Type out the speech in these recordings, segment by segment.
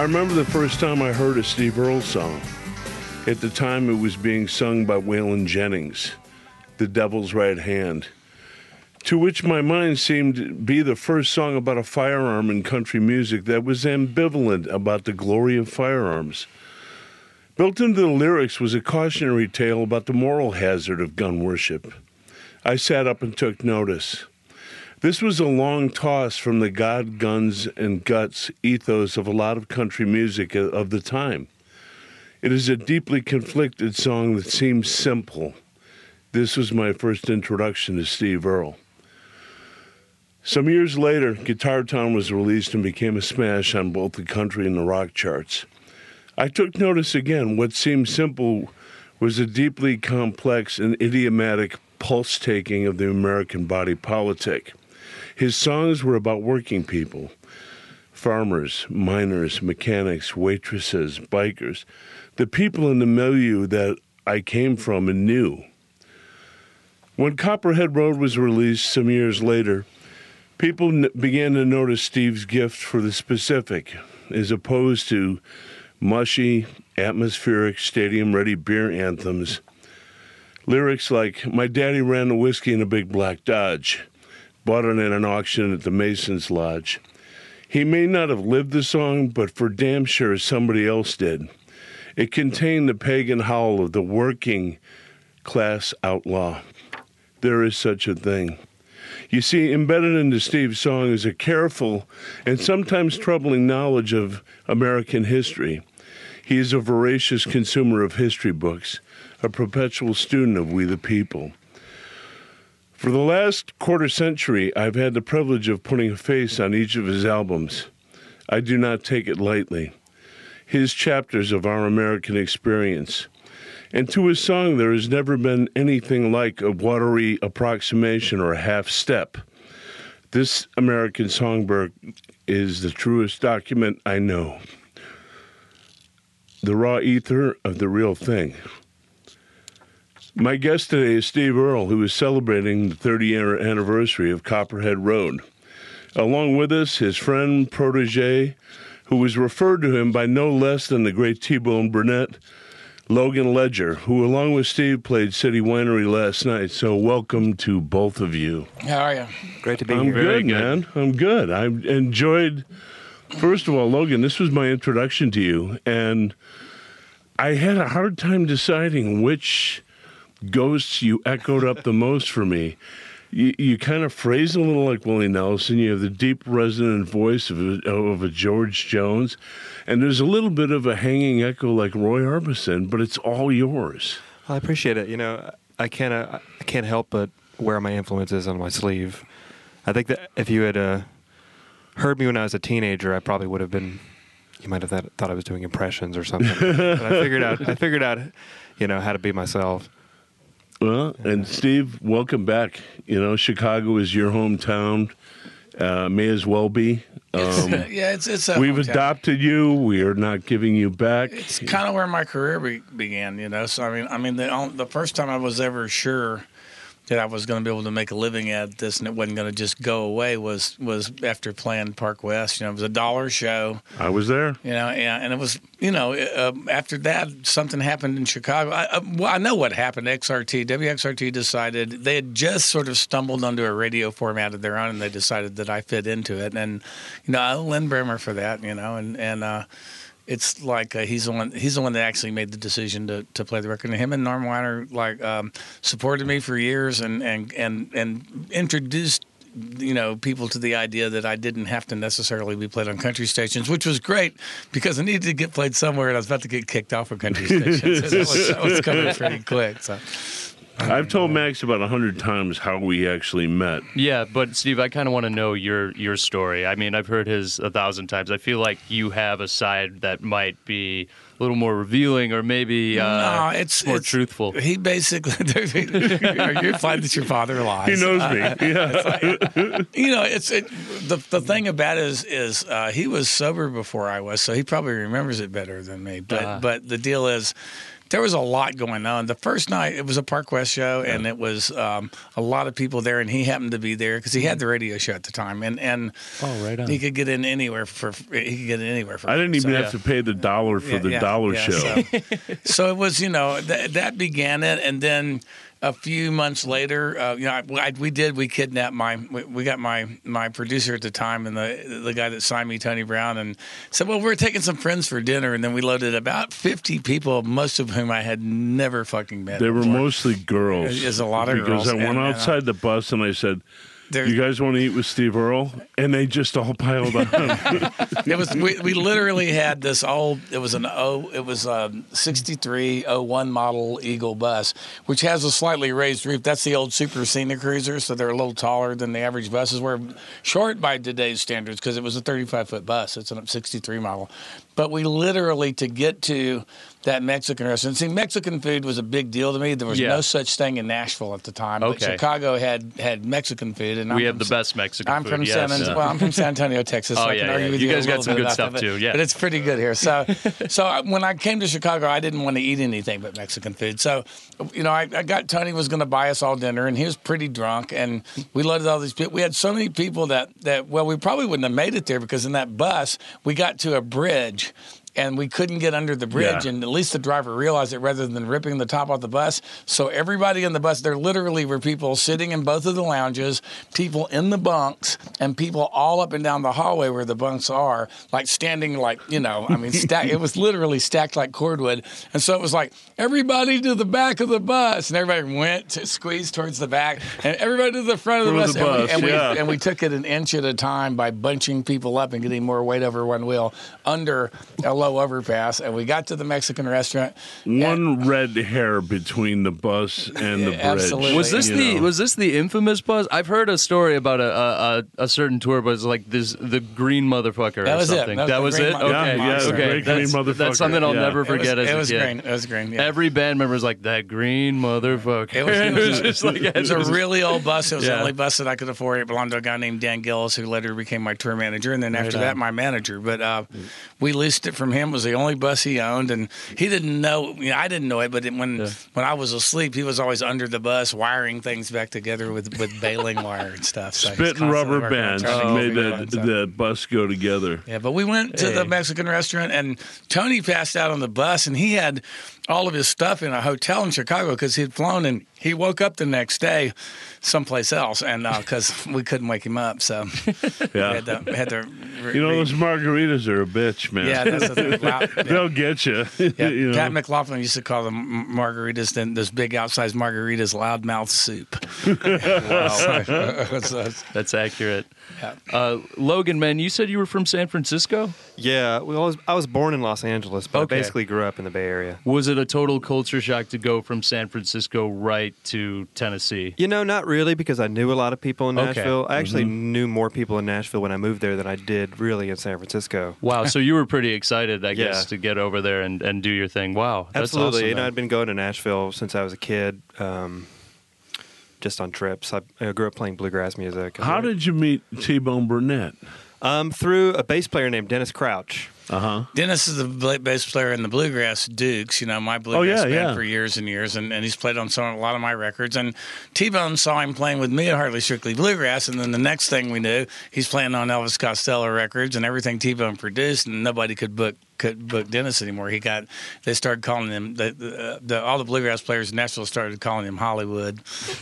I remember the first time I heard a Steve Earle song. At the time, it was being sung by Waylon Jennings, The Devil's Right Hand, to which my mind seemed to be the first song about a firearm in country music that was ambivalent about the glory of firearms. Built into the lyrics was a cautionary tale about the moral hazard of gun worship. I sat up and took notice. This was a long toss from the God, guns, and guts ethos of a lot of country music of the time. It is a deeply conflicted song that seems simple. This was my first introduction to Steve Earle. Some years later, Guitar Town was released and became a smash on both the country and the rock charts. I took notice again. What seemed simple was a deeply complex and idiomatic pulse taking of the American body politic. His songs were about working people farmers, miners, mechanics, waitresses, bikers, the people in the milieu that I came from and knew. When Copperhead Road was released some years later, people began to notice Steve's gift for the specific, as opposed to mushy, atmospheric, stadium ready beer anthems. Lyrics like, My daddy ran the whiskey in a big black Dodge bought it at an auction at the Masons Lodge. He may not have lived the song, but for damn sure somebody else did. It contained the pagan howl of the working class outlaw. There is such a thing. You see, embedded into Steve's song is a careful and sometimes troubling knowledge of American history. He is a voracious consumer of history books, a perpetual student of We the People. For the last quarter century, I've had the privilege of putting a face on each of his albums. I do not take it lightly. His chapters of our American experience. And to his song, there has never been anything like a watery approximation or a half step. This American songbook is the truest document I know. The raw ether of the real thing. My guest today is Steve Earle, who is celebrating the 30 year anniversary of Copperhead Road. Along with us, his friend, protege, who was referred to him by no less than the great T Bone Burnett, Logan Ledger, who, along with Steve, played City Winery last night. So, welcome to both of you. How are you? Great to be I'm here. good, man. I'm good. I enjoyed, first of all, Logan, this was my introduction to you, and I had a hard time deciding which ghosts you echoed up the most for me. You, you kind of phrase a little like Willie Nelson. You have the deep, resonant voice of a, of a George Jones, and there's a little bit of a hanging echo like Roy Orbison, but it's all yours. I appreciate it. You know, I can't uh, I can't help but wear my influences on my sleeve. I think that if you had uh, heard me when I was a teenager, I probably would have been. You might have thought, thought I was doing impressions or something. but I figured out. I figured out, you know, how to be myself. Well, and Steve, welcome back. You know, Chicago is your hometown. Uh, may as well be. Um, yeah, it's it's a we've hometown. adopted you. We are not giving you back. It's kind of where my career be, began, you know. So I mean, I mean, the the first time I was ever sure that I was going to be able to make a living at this and it wasn't going to just go away was was after playing Park West. You know, it was a dollar show. I was there. You know, and, and it was you know uh, after that something happened in Chicago. I, I, well, I know what happened. XRT, WXRT decided they had just sort of stumbled onto a radio format of their own, and they decided that I fit into it. And you know, I Lin Brehmer for that. You know, and and. uh it's like uh, he's the one. He's the one that actually made the decision to, to play the record. And him and Norm Winer like um, supported me for years and and and and introduced you know people to the idea that I didn't have to necessarily be played on country stations, which was great because I needed to get played somewhere, and I was about to get kicked off of country stations. So that, was, that was coming pretty quick. So. I've told Max about a hundred times how we actually met. Yeah, but Steve, I kind of want to know your your story. I mean, I've heard his a thousand times. I feel like you have a side that might be a little more revealing, or maybe uh, no, it's more it's, truthful. He basically, you're fine that your father lies. He knows me. Yeah. you know, it's it, the the thing about it is is uh, he was sober before I was, so he probably remembers it better than me. But Uh-huh. but the deal is. There was a lot going on. The first night it was a Park West show, and it was um, a lot of people there, and he happened to be there because he had the radio show at the time, and and Oh, right on. he could get in anywhere for he could get in anywhere for. I didn't even so- have to pay the dollar for yeah, the yeah, dollar yeah, show. So, so it was, you know, th- that began it, and then a few months later, uh, you know, I, I- we did we kidnapped my we, we got my my producer at the time and the the guy that signed me, Tony Brown, and said, well, we're taking some friends for dinner, and then we loaded about fifty people, most of whom I had never fucking met. They were before. mostly girls. There's a lot of because girls, I went and, uh, outside the bus and I said, There's- "You guys want to eat with Steve Earle?" And they just all piled on. It was we, we literally had this old it was an O it was a 63 01 model Eagle bus which has a slightly raised roof that's the old super scenic cruisers so they're a little taller than the average buses were short by today's standards because it was a 35 foot bus it's a 63 model but we literally to get to that Mexican restaurant see Mexican food was a big deal to me there was Yeah. no such thing in Nashville at the time but Okay. Chicago had had Mexican food and We I'm the Sa- best Mexican I'm food. from yes, San yeah. well, I'm from San Antonio, Texas. Oh, so I yeah, yeah. with You you, guys got some good stuff, but- too, yeah. but it's pretty good here. So, so uh, when I came to Chicago, I didn't want to eat anything but Mexican food. So, you know, I, I got Tony was going to buy us all dinner, and he was pretty drunk, and we loaded all these people. We had so many people that that well, we probably wouldn't have made it there because in that bus we got to a bridge. And we couldn't get under the bridge, Yeah. and at least the driver realized it rather than ripping the top off the bus. So everybody in the bus, there literally were people sitting in both of the lounges, people in the bunks, and people all up and down the hallway where the bunks are, like standing like you know, I mean, stack. it was literally stacked like cordwood, and so it was like everybody to the back of the bus, and everybody went to squeeze towards the back, and everybody to the front of the bus, the and, we, and, we, and we took it an inch at a time by bunching people up and getting more weight over one wheel under a low overpass, and we got to the Mexican restaurant. One red hair between the bus and the bridge. Absolutely. Was this you the know. was this the infamous bus? I've heard a story about a a, a, a certain tour, bus like this the green motherfucker That or was it. something. That was the green it. mo- Okay, Yeah, yeah, okay. green that's, motherfucker. that's something I'll Yeah. never It was, forget as it a was kid. green. It was green. Yeah. Every band member was like that green motherfucker. It was- it was- just like It was a really old bus. It was Yeah. the only bus that I could afford. It belonged to a guy named Dan Gillis, who later became my tour manager, and then after on. that, my manager. But uh, we leased it from him. It was the only bus he owned, and he didn't know. You know I didn't know it, but it, when when I was asleep, he was always under the bus wiring things back together with with baling wire and stuff. So he Spit and rubber bands trying to made figure it the, so. the bus go together. Yeah, but we went to the Mexican restaurant, and Tony passed out on the bus, and he had all of his stuff in a hotel in Chicago because he'd flown, and he woke up the next day someplace else, and uh, because we couldn't wake him up, so we Yeah. had to, had to re- You know, re- those margaritas are a bitch, man. yeah, that's the loud, yeah. They'll get you. Yeah, you know? Pat McLaughlin used to call them margaritas, then those big outsized margaritas, loudmouth soup. wow. So, That's accurate. Yeah. Uh, Logan, man, you said you were from San Francisco. Yeah, well, I was, I was born in Los Angeles, but Okay. I basically grew up in the Bay Area. Was it a total culture shock to go from San Francisco right to Tennessee? You know, not really, because I knew a lot of people in Okay. Nashville. I actually knew more people in Nashville when I moved there than I did really in San Francisco. Wow, so you were pretty excited, I guess, Yeah. to get over there and, and do your thing. Wow, that's Absolutely. awesome, you know. I'd been going to Nashville since I was a kid, um, just on trips. I, I grew up playing bluegrass music. How did you meet T Bone Burnett? Um, through a bass player named Dennis Crouch. Uh huh. Dennis is the bass player in the Bluegrass Dukes, you know, my bluegrass Oh, yeah, band yeah. for years and years, and, and he's played on some a lot of my records. And T Bone saw him playing with me at Hardly Strictly Bluegrass, and then the next thing we knew, he's playing on Elvis Costello records and everything T Bone produced, and nobody could book could book Dennis anymore. He got they started calling him the, the, the all the bluegrass players in Nashville started calling him Hollywood,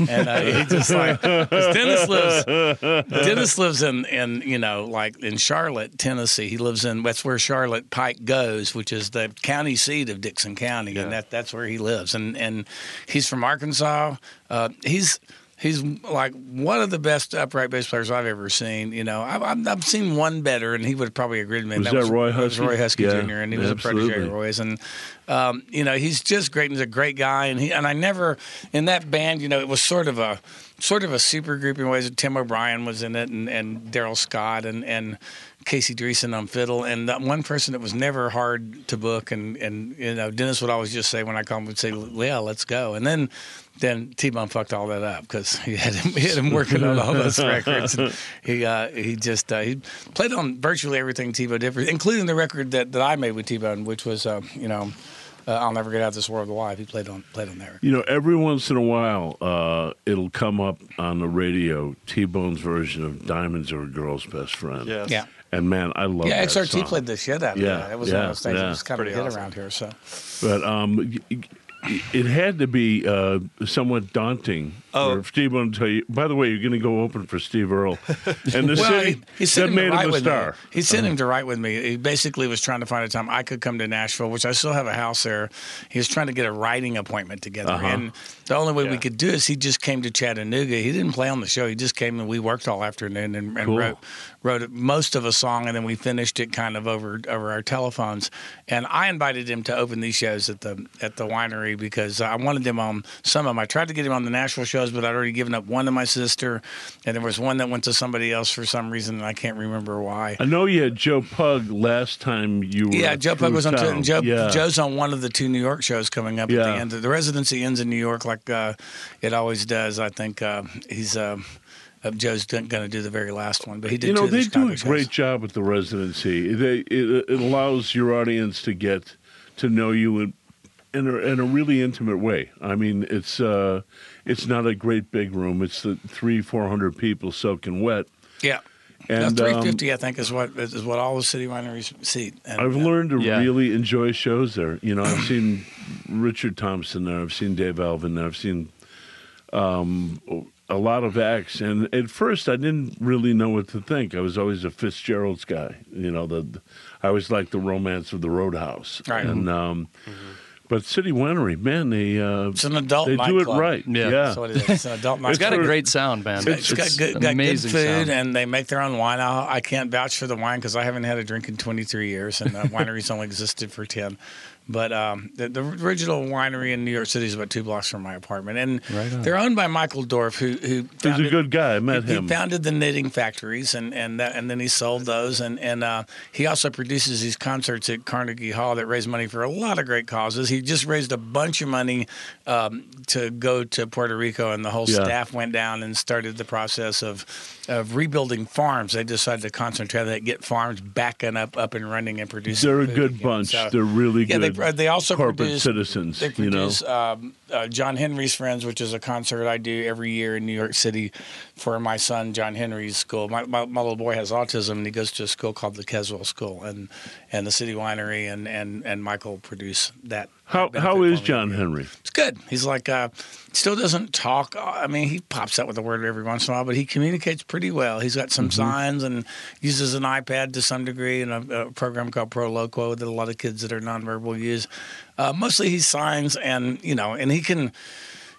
and uh, he just like Dennis lives Dennis lives in, in you know like in Charlotte, Tennessee. He lives in that's where Charlotte Pike goes, which is the county seat of Dickson County, and that that's where he lives. And and he's from Arkansas. Uh, he's he's like one of the best upright bass players I've ever seen. You know, I've, I've, seen one better, and he would probably agree with me. Was that Roy that was Huskey? Roy Huskey Yeah, Jr. and he was a protege absolutely. of Roy's, and um, you know he's just great. He's a great guy, and he and I never in that band. You know, it was sort of a sort of a super group in ways. Tim O'Brien was in it, and, and Darrell Scott, and and Casey Driessen on fiddle, and that one person that was never hard to book, and and you know Dennis would always just say when I call him, would say, "Yeah, let's go," and then. Then T Bone fucked all that up because he had him, he had him working on all those records. And he uh, he just uh, he played on virtually everything T Bone did, including the record that, that I made with T Bone, which was uh, you know uh, "I'll Never Get Out of This World Alive." He played on played on there. You know, every once in a while, uh, it'll come up on the radio. T Bone's version of "Diamonds Are a Girl's Best Friend." Yes. Yeah. And man, I love that. Yeah, that XRT song. played the shit out of Yeah, that. It was yeah, one of those things yeah. that was kind of hit awesome. around here. So But um, y- y- it had to be uh, somewhat daunting Oh. Steve to tell you. By the way, you're going to go open for Steve Earle, and the well, city he, he that sent him made to him write a with star. me. He sent him to write with me. He basically was trying to find a time I could come to Nashville, which I still have a house there. He was trying to get a writing appointment together, Uh-huh. and the only way we could do is he just came to Chattanooga. He didn't play on the show. He just came and we worked all afternoon and, and Cool. wrote wrote most of a song, and then we finished it kind of over over our telephones. And I invited him to open these shows at the at the winery because I wanted him on some of them. I tried to get him on the Nashville shows, but I'd already given up one to my sister, and there was one that went to somebody else for some reason, and I can't remember why. I know you had Joe Pug last time you were. Yeah, Joe Pug was on. Two, and Joe, yeah. Joe's on one of the two New York shows coming up at Yeah. the end. The residency ends in New York, like uh, it always does. I think uh, he's uh, uh, Joe's going to do the very last one, but he did. you two know they Chicago do a shows. great job with the residency. They it, it allows your audience to get to know you in in a, in a really intimate way. I mean, it's uh, it's not a great big room. It's the three four hundred people soaking wet. Yeah. And three fifty, um, I think, is what is what all the city wineries seat. And, I've uh, learned to Yeah. really enjoy shows there. You know, I've seen Richard Thompson there. I've seen Dave Alvin there. I've seen um, a lot of acts. And at first, I didn't really know what to think. I was always a Fitzgerald's guy. You know, the I always liked the romance of the Roadhouse. Right. And um, but City Winery, man, they uh, It's an adult they do it nightclub. right. Yeah. Yeah. That's what it is. It's an adult It's got a great sound, man. It's got good, got good food, sound. and they make their own wine. I, I can't vouch for the wine because I haven't had a drink in 23 years, and the winery's only existed for 10. But um, the, the original winery in New York City is about two blocks from my apartment, and Right they're owned by Michael Dorf, who who He's a good guy. I met he, him. He founded the knitting factories, and and that, and then he sold those, and and uh, he also produces these concerts at Carnegie Hall that raise money for a lot of great causes. He just raised a bunch of money um, to go to Puerto Rico, and the whole Yeah. staff went down and started the process of of rebuilding farms. They decided to concentrate on that, get farms back and up up and running and producing. They're a good again. bunch. So- They're really yeah, good. they, they also corporate produce, citizens. They you know. produce um, uh, John Henry's Friends, which is a concert I do every year in New York City for my son John Henry's school. My, my, my little boy has autism, and he goes to a school called the Keswell School, and and the City Winery and and and Michael produce that. How how is. John Henry? It's good. He's like, uh, still doesn't talk. I mean, he pops out with a word every once in a while, but he communicates pretty well. He's got some signs and uses an iPad to some degree and a, a program called Proloquo that a lot of kids that are nonverbal use. Uh, mostly he signs and, you know, and he can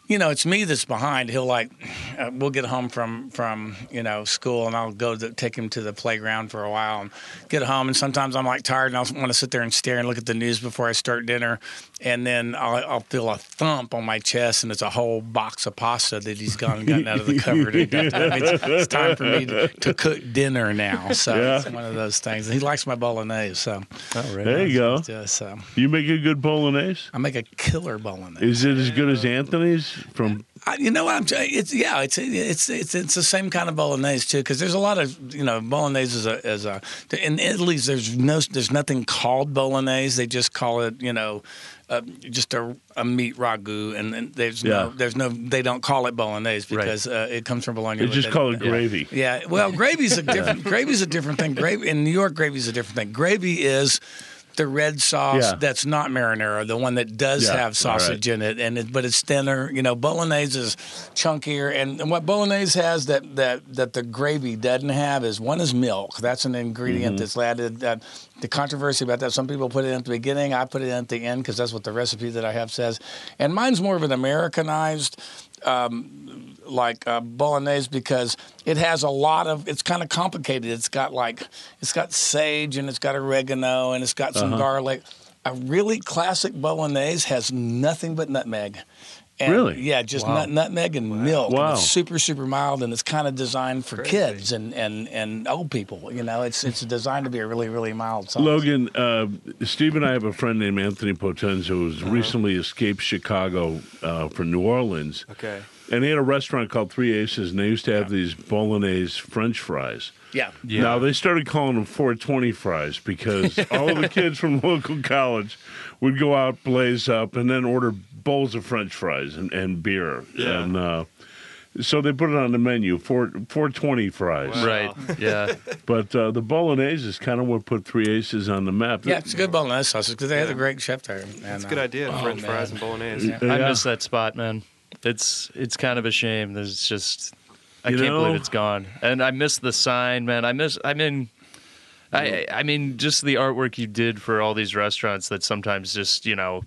you know, it's me that's behind. He'll like, uh, we'll get home from from you know school, and I'll go to, take him to the playground for a while and get home. And sometimes I'm like tired, and I want to sit there and stare and look at the news before I start dinner. And then I'll, I'll feel a thump on my chest, and it's a whole box of pasta that he's gone and gotten out of the cupboard. And got I mean, it's, it's time for me to, to cook dinner now. So Yeah. it's one of those things. And he likes my bolognese, so There you go. yeah, so You make a good bolognese. I make a killer bolognese. Is it as good as Anthony's from? I, you know what I'm saying? It's yeah, it's it's it's it's the same kind of bolognese too, because there's a lot of you know bolognese is a is a in Italy's there's no there's nothing called bolognese. They just call it you know. Uh, just a, a meat ragu, and, and there's Yeah. no, there's no, they don't call it bolognese Right. because uh, it comes from Bologna. They just call it yeah. gravy. Yeah, well, gravy's a different gravy's a different thing. Gravy in New York, gravy's a different thing. Gravy is the red sauce Yeah. that's not marinara, the one that does Yeah, have sausage in it, and it, but it's thinner. You know, bolognese is chunkier, and, and what bolognese has that that that the gravy doesn't have is one is milk. That's an ingredient Mm-hmm. that's added. Uh, the controversy about that, some people put it in at the beginning. I put it in at the end because that's what the recipe that I have says. And mine's more of an Americanized like uh, bolognese because it has a lot of it's kind of complicated it's got like it's got sage and it's got oregano and it's got Uh-huh. some garlic a really classic bolognese has nothing but nutmeg and Really? yeah just nut, nutmeg and milk Wow. and it's super super mild and it's kind of designed for kids and, and and old people you know it's it's designed to be a really really mild sauce Logan, uh, Steve and I have a friend named Anthony Potenza who's Uh-huh. recently escaped Chicago uh, from New Orleans. Okay. And they had a restaurant called Three Aces, and they used to have these bolognese French fries. Yeah. Yeah. Now they started calling them 420 fries because all of the kids from local college would go out, blaze up, and then order bowls of French fries and, and beer. Yeah. And uh, so they put it on the menu, four, 420 fries. Right. Yeah. But uh, the bolognese is kind of what put Three Aces on the map. Yeah, it's a good bolognese sausage because they had a great chef there. And, That's a uh, good idea. oh, French man. fries and bolognese. Yeah. I miss that spot, man. It's it's kind of a shame. There's just I You can't know- believe it's gone. And I miss the sign, man. I miss I mean I I mean just the artwork you did for all these restaurants that sometimes just, you know,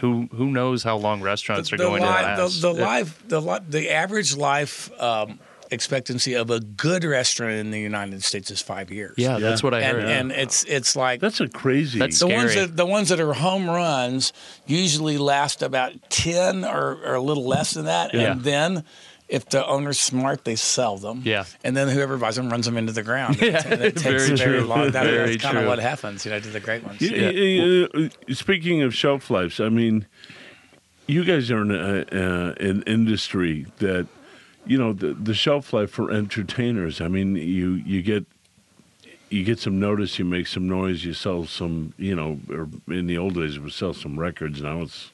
who who knows how long restaurants are going li- to last. The, the It- life, the li- the average life um, expectancy of a good restaurant in the United States is five years. yeah, that's what I and heard. and it's it's like That's a crazy. That's the ones that the ones that are home runs usually last about ten or, or a little less than that, Yeah. and then. If the owner's smart, they sell them. Yeah. and then whoever buys them runs them into the ground. Yeah, and it takes very very, true. long. That, Very that's kind of what happens, you know, to the great ones. Y- y- y- uh, speaking of shelf lives, I mean, you guys are in a, uh, an industry that, you know, the, the shelf life for entertainers. I mean, you you get you get some notice, you make some noise, you sell some, you know, or in the old days it would sell some records. Now it's,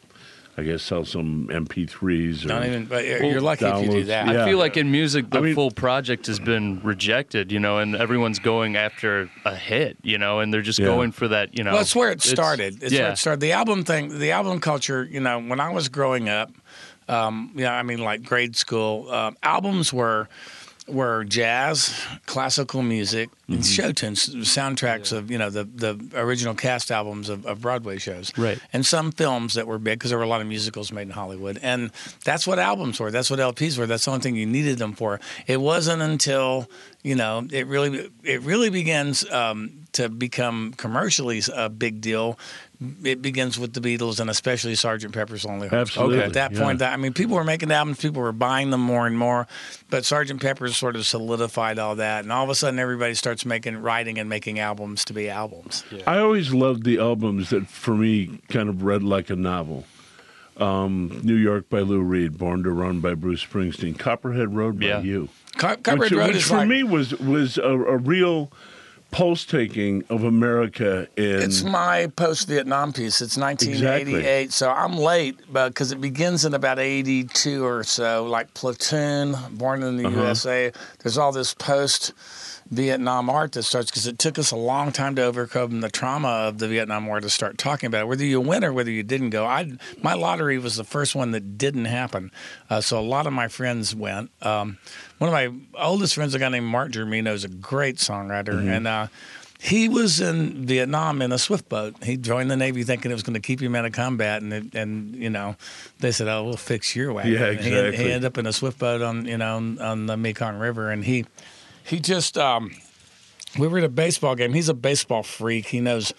I guess, sell some MP3s. Or, Don't even. But you're, you're lucky if you do that. yeah. I feel like in music, the I mean- full project has been rejected, you know, and everyone's going after a hit, you know, and they're just Yeah. going for that, you know. Well, it's where it it's- started. It's yeah. where it started. The album thing, the album culture. You know, when I was growing up, um, yeah, I mean, like grade school, uh, albums were were jazz, classical music, and show tunes, soundtracks of you know the the original cast albums of, of Broadway shows, Right. And some films that were big because there were a lot of musicals made in Hollywood, and that's what albums were. That's what LPs were. That's the only thing you needed them for. It wasn't until you know it really it really begins um, to become commercially a big deal. It begins with the Beatles and especially Sgt. Pepper's Lonely Hearts. Absolutely, At that point, that, I mean, people were making albums, people were buying them more and more, but Sgt. Pepper's sort of solidified all that, and all of a sudden, everybody starts making, writing, and making albums to be albums. I always loved the albums that, for me, kind of read like a novel. Um, New York by Lou Reed, Born to Run by Bruce Springsteen, Copperhead Road by Yeah. you. Car- Copperhead which, Road which is for like, me was was a, a real pulse taking of America in It's my post Vietnam piece. It's 1988, so I'm late because it begins in about 82 or so, like Platoon, Born in the Uh-huh. USA. There's all this post Vietnam art that starts because it took us a long time to overcome the trauma of the Vietnam War to start talking about it. Whether you win or whether you didn't go, I my lottery was the first one that didn't happen. Uh, so a lot of my friends went. Um, one of my oldest friends, a guy named Mark Germino, is a great songwriter, Mm-hmm. and uh, he was in Vietnam in a swift boat. He joined the Navy thinking it was going to keep him out of combat, and it, and you know, they said, "Oh, we'll fix your wagon." Yeah, And he- exactly. He, ended up in a swift boat on you know on the Mekong River, and he he just um, we were at a baseball game. He's a baseball freak. He knows.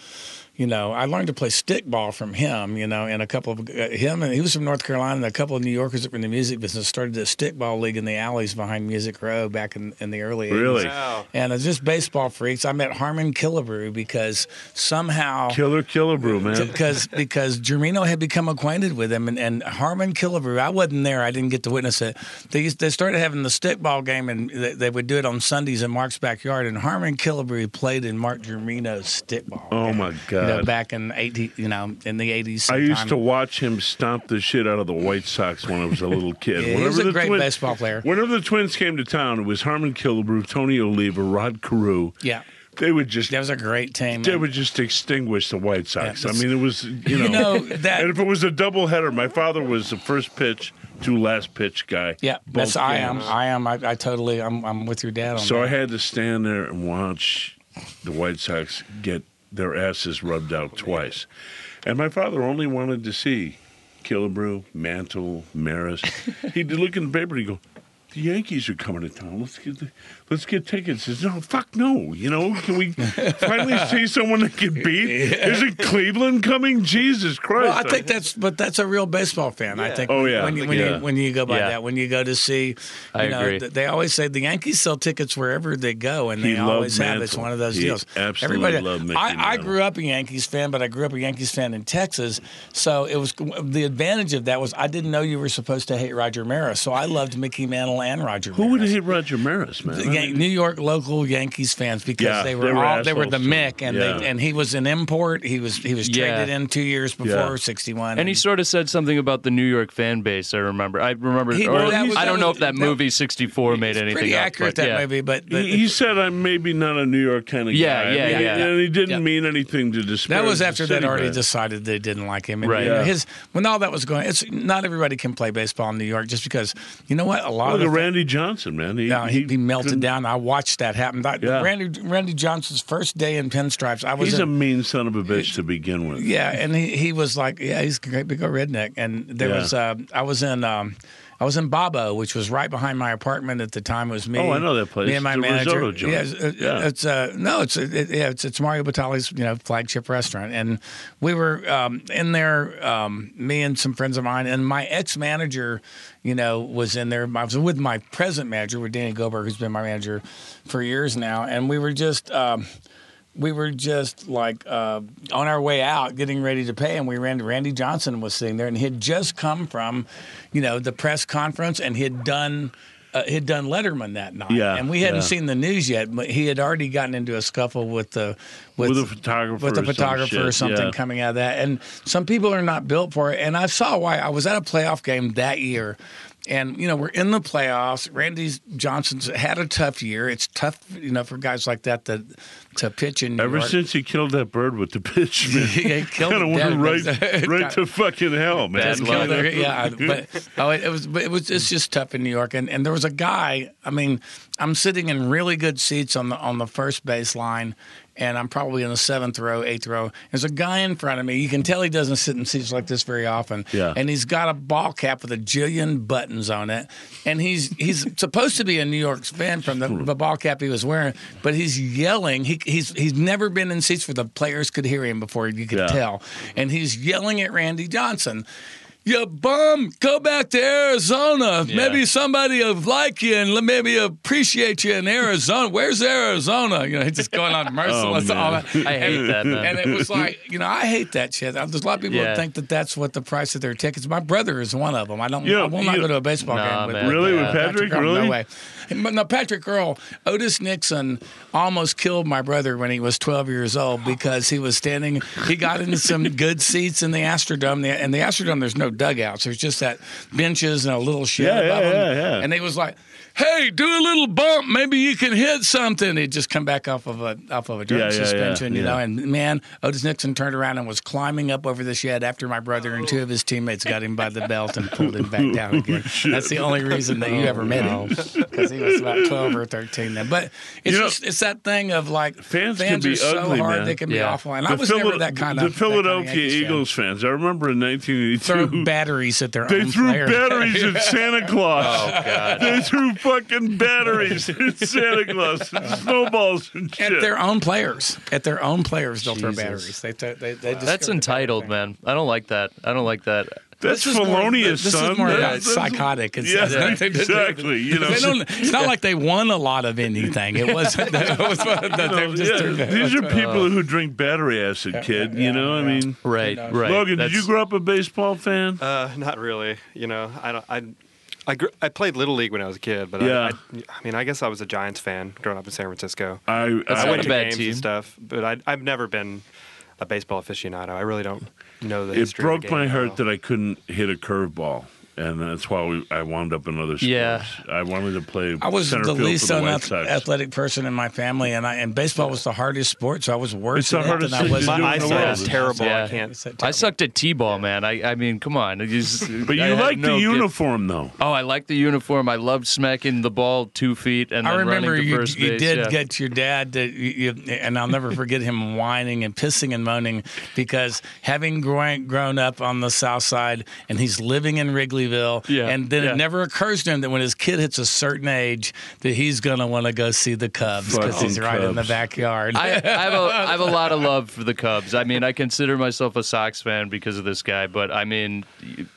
You know, I learned to play stickball from him. You know, and a couple of uh, him, and he was from North Carolina. And a couple of New Yorkers that were in the music business started a stickball league in the alleys behind Music Row back in, in the early 80s. Really? Wow. And it's just baseball freaks. I met Harmon Killebrew because somehow Killer Killebrew, man. because because Germino had become acquainted with him and, and Harmon Killebrew. I wasn't there. I didn't get to witness it. They used, they started having the stickball game and they, they would do it on Sundays in Mark's backyard. And Harmon Killebrew played in Mark Germino's stickball. Oh, game, my God. Know, back in eighty, you know, in the eighties. I used to watch him stomp the shit out of the White Sox when I was a little kid. Yeah, he was a great baseball player. Whenever the Twins came to town, it was Harmon Killebrew, Tony Oliva, Rod Carew. Yeah, They would just that was a great team. they would just extinguish the White Sox. Yeah, I mean, it was you know, You know, that- and if it was a doubleheader, my father was the first pitch to last pitch guy. yeah, that's I am. I am. I, I totally. I'm. I'm with your dad on So that. I had to stand there and watch the White Sox get their asses rubbed out twice. And my father only wanted to see Killebrew, Mantle, Maris. He'd look in the paper and he'd go, the Yankees are coming to town. Let's get the, let's get tickets. He says, no, fuck no. You know, can we finally see someone that can beat? Is it Cleveland coming? Jesus Christ! Well, I think that's, but that's a real baseball fan. I think. Oh, yeah. When you, when, Yeah. you, when you go by Yeah. that, when you go to see, you I know, agree. th- they always say the Yankees sell tickets wherever they go, and He they loved always have. It's one of those He deals. absolutely loved Mickey I, I grew up a Yankees fan, but I grew up a Yankees fan in Texas, so it was the advantage of that was I didn't know you were supposed to hate Roger Maris, so I loved Mickey Mantle and Roger. Who would hate Roger Maris, man? The I Yan- New York local Yankees fans because Yeah, they were, they were all they were the assholes. Mick and Yeah. they and he was an import. He was he was Yeah. traded in two years before Yeah. sixty one. And he sort of said something about the New York fan base. I remember. I remember. He- or well, that was- I don't know if that that- movie '64 made anything. pretty up, accurate but that movie, but, but he, he said I'm maybe not a New York kind of Yeah, guy. yeah, I mean, yeah. And he didn't Yeah. mean anything to disparage. that was after city they'd already guy. decided they didn't like him. And, Right. you know, Yeah. his when all that was going, it's not everybody can play baseball in New York just because you know what a lot Look of the Randy Johnson, man. He, he, he melted couldn't- down. I watched that happen. That, Yeah. Randy Randy Johnson's first day in pinstripes. I was He's in, a mean son of a bitch to begin with. Yeah, and he, he was like, yeah, he's a great big old redneck. And there Yeah. was, uh, I was in, um, I was in Babbo, which was right behind my apartment at the time. It was me. Oh, I know that place. Me and my The manager. risotto joint. Yeah, it's, uh, Yeah. it's uh, no, it's it, yeah, it's it's Mario Batali's you know flagship restaurant, and we were um, in there, um, me and some friends of mine, and my ex manager, you know, was in there. I was with my present manager, with Danny Goldberg, who's been my manager for years now, and we were just. Um, we were just like uh, on our way out, getting ready to pay, and we ran. Randy Johnson was sitting there, and he had just come from, you know, the press conference, and he had done. Uh, he'd done Letterman that night, Yeah, and we hadn't yeah. seen the news yet. But he had already gotten into a scuffle with the with, With a photographer with a or some photographer or something yeah. coming out of that. And some people are not built for it. And I saw why. I was at a playoff game that year. And you know we're in the playoffs. Randy Johnson's had a tough year. It's tough, you know, for guys like that to to pitch in New Ever York. since he killed that bird with the pitch, man, He killed kind of went right, right to fucking hell, man. Just killed. Yeah, but oh, it, it was. But it was. It's just tough in New York, and and there was a guy. I mean, I'm sitting in really good seats on the on the first base line, and I'm probably in the seventh row, eighth row. There's a guy in front of me. You can tell he doesn't sit in seats like this very often. Yeah. And he's got a ball cap with a jillion buttons on it, and he's he's supposed to be a New York fan from the, the ball cap he was wearing, but he's yelling. He, he's he's never been in seats where the players could hear him before. You could Yeah. tell, and he's yelling at Randy Johnson. You bum, go back to Arizona. Yeah. Maybe somebody will like you and maybe appreciate you in Arizona. Where's Arizona? You know, he's just going on merciless. Oh, man. all that. I hate And- that, man. And it was like, you know, I hate that shit. There's a lot of people Yeah. that think that that's what the price of their tickets. My brother is one of them. I don't. You know, I will not you- go to a baseball Nah, game with man. Really? uh, With Patrick? Earl. Really? No way. No, Patrick Earl, Otis Nixon almost killed my brother when he was 12 years old because he was standing. He got into some good seats in the Astrodome. And the Astrodome, there's no dugouts. There's just that benches and a little shed Yeah, above yeah, them. yeah, yeah. And they was like, "Hey, do a little bump. Maybe you can hit something." He'd just come back off of a off of a drug Yeah, yeah, yeah, suspension, you yeah. know. And man, Otis Nixon turned around and was climbing up over the shed after my brother and two of his teammates got him by the belt and pulled him back down again. That's the only reason that you ever met him oh, because he was about twelve or thirteen then. But it's You know, just it's that thing of like fans can be are so ugly, hard man. they can be Yeah. awful, and I The was Phila- never that kind the of that kind of Philadelphia Yankees fan. Eagles fans. I remember in throw 1982. batteries at their They own threw player. batteries at Santa Claus. Oh God. They threw fucking batteries at Santa Claus, and snowballs and shit. At their own players, at their own players, they'll throw batteries. They, they, they, they That's entitled, man. I don't like that. I don't like that. That's This is more- felonious, this son. is more That's- that's- psychotic. It's, Yeah, it's nothing to do with- exactly. You know, They don't, it's not like they won a lot of anything. It wasn't. It was that they No, just yeah, threw- these are people who drink battery acid, kid. you yeah, know, I mean, Right, right. Logan, did you grow up a baseball fan? Uh, not really. You know, I don't. I, I, gr- I played little league when I was a kid, but Yeah. I, I, I mean, I guess I was a Giants fan growing up in San Francisco. I, That's I went to bad games team. and stuff, but I, I've never been a baseball aficionado. I really don't know the it broke of the game my heart that I couldn't hit a curveball, and that's why we, I wound up in other sports. Yeah. I wanted to play. I was center the field least for the unath- athletic person in my family, and I and baseball was the hardest sport, so I was worse It's the at it hardest than I was. My do eyesight is terrible. Yeah. I can't. It's a I sucked at t-ball, man. I, I mean, come on. You just- But you I had like no the good- uniform, though. Oh, I like the uniform. I loved smacking the ball two feet and I then remember running to you, first you base. did yeah. get your dad to, you, you, and I'll never forget him whining and pissing and moaning because having grown, grown up on the South Side and he's living in Louisville, Yeah, and then yeah. it never occurs to him that when his kid hits a certain age, that he's gonna want to go see the Cubs because he's right in the backyard. I, I have a I have a lot of love for the Cubs. I mean, I consider myself a Sox fan because of this guy, but I mean,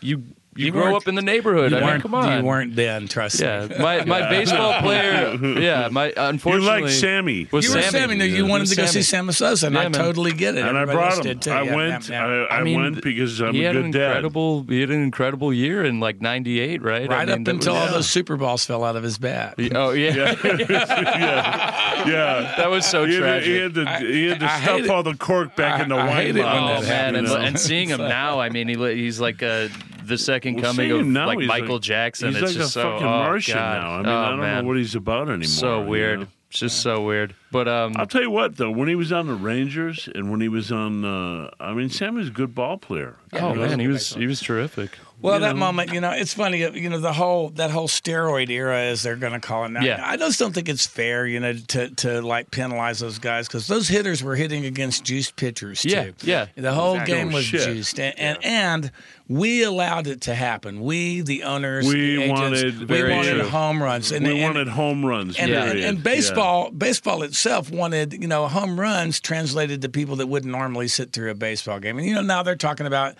you you, you, You grow up in the neighborhood. you I mean, weren't, come on. you weren't then. Trust Yeah, me. my my baseball player. Yeah, my unfortunately. You like Sammy. was You were Sammy. Sammy. No, you wanted to go see Sammy. Sammy Sosa, and Yeah, I man. totally get it. and I brought him. did too. I Yeah, went. yeah, yeah. I, I, mean, went because I'm he a had good an dad. incredible. He had an incredible year in like '98, right? I right mean, up until was- all those Super Balls fell out of his bat. Oh yeah, Yeah, that was so he tragic. he had to, he had to I- I stuff all the cork back in the I wine hate it when bottle. Oh man, and, you know? and seeing him now, I mean, he's like uh, the second Well, coming seeing of now, like Michael like- Jackson. He's it's like just a so fucking oh, Martian God. now. I mean, oh, I don't man. know what he's about anymore. so you weird. know? It's just so weird. But um, I'll tell you what, though, when he was on the Rangers and when he was on, uh, I mean, Sam was a good ball player. oh man, he was he was terrific. Well, You that know? moment, you know, it's funny. You know, the whole that whole steroid era, as they're going to call it now. Yeah. I just don't think it's fair, you know, to to like penalize those guys because those hitters were hitting against juiced pitchers too. Yeah, yeah. The whole Exactly. game Oh, was shit. juiced, and, and and we allowed it to happen. We, the owners, We the agents, wanted- we wanted true. home runs, and, we and, wanted home runs. and, period. and, and Yeah. baseball, baseball itself wanted, you know, home runs translated to people that wouldn't normally sit through a baseball game. And you know, now they're talking about,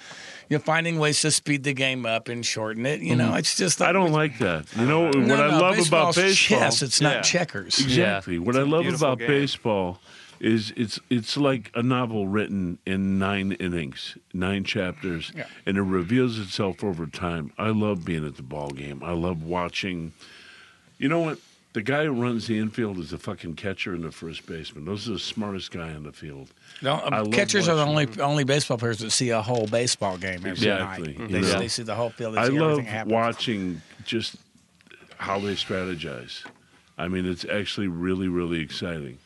you know, finding ways to speed the game up and shorten it. You know, it's just Mm-hmm. I don't like that. You know what no, I no, love about baseball's baseball? chess. It's not Yeah. checkers. Exactly. What I love beautiful about game. baseball is it's it's like a novel written in nine innings, nine chapters, Yeah. and it reveals itself over time. I love being at the ball game. I love watching. You know what? The guy who runs the infield is the fucking catcher and the first baseman. Those are the smartest guy on the field. No, love catchers are the only only baseball players that see a whole baseball game every Exactly. night. They, know? they see the whole field. They I see love watching just how they strategize. I mean, it's actually really, really exciting.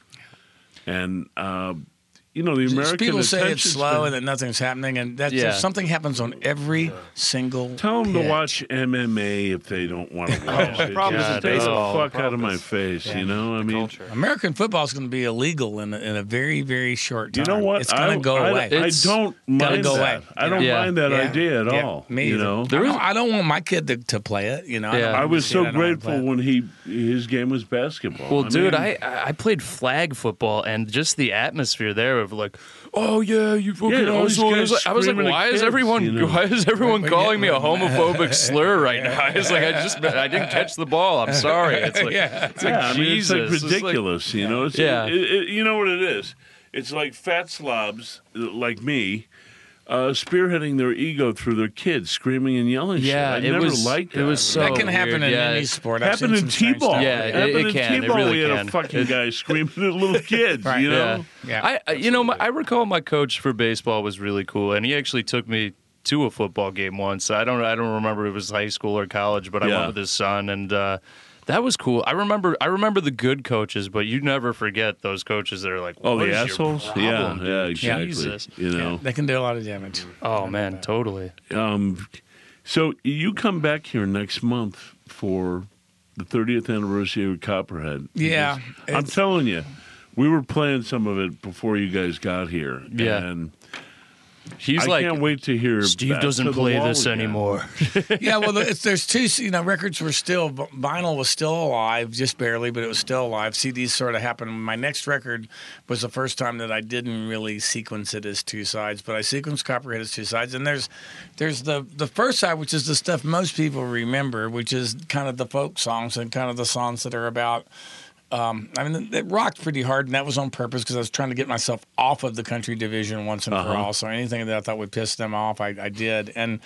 And uh, you know, the American People say it's slow span- and that nothing's happening, and that's Yeah. something happens on every single. Tell them to watch MMA if they don't want to oh, watch it. problem isn't baseball. the The fuck out of my face. Yeah. You know, I mean, culture. American football is going to be illegal in a, in a very very short time. you know what? It's going to go I, away. I, It's don't gotta mind go that. away. I don't Yeah. mind that Yeah. idea at Yeah, all. Me you either. know, I don't, I don't want my kid to, to play it. You know, I, Yeah. I was so it. I don't want to grateful when he his game was basketball. Well, dude, I I played flag football and just the atmosphere there of like, oh yeah, you fucking Yeah, asshole. I was like, I was like, why is everyone you know? why is everyone wait, calling me a homophobic slur right now? It's like I just I didn't catch the ball. I'm sorry. It's like, Yeah. it's like yeah, I mean, Jesus. it's like It's like- ridiculous. you know, it's, Yeah. it- it- you know what it is. It's like fat slobs like me. Uh, spearheading their ego through their kids, screaming and yelling. Yeah, shit. I it never was- liked it was so that can happen weird, in yeah. any sport. I've happened in t-ball. Yeah, it- happened it in can. It T-ball. really we had can. a fucking guy screaming at little kids. Right. You know, Yeah. I, I you know my, I recall my coach for baseball was really cool, and he actually took me to a football game once. I don't I don't remember if it was high school or college, but I went with his son, and uh, that was cool. I remember I remember the good coaches, but you never forget those coaches that are like, Oh, the is your assholes? problem, yeah, dude? yeah, exactly. Jesus. You know, They can do a lot of damage. Oh man, totally. um, so you come back here next month for the 30th anniversary of Copperhead. Yeah, I'm telling you, we were playing some of it before you guys got here. Yeah. and He's I like, can't wait to hear. Steve doesn't play this again. anymore. yeah, well, there's two. You know, records were still vinyl was still alive, just barely, but it was still alive. CDs sort of happened. My next record was the first time that I didn't really sequence it as two sides, but I sequenced Copperhead as two sides. And there's there's the the first side, which is the stuff most people remember, which is kind of the folk songs and kind of the songs that are about. Um, I mean, it rocked pretty hard, and that was on purpose because I was trying to get myself off of the country division once and for Uh-huh. all. So anything that I thought would piss them off, I, I did. And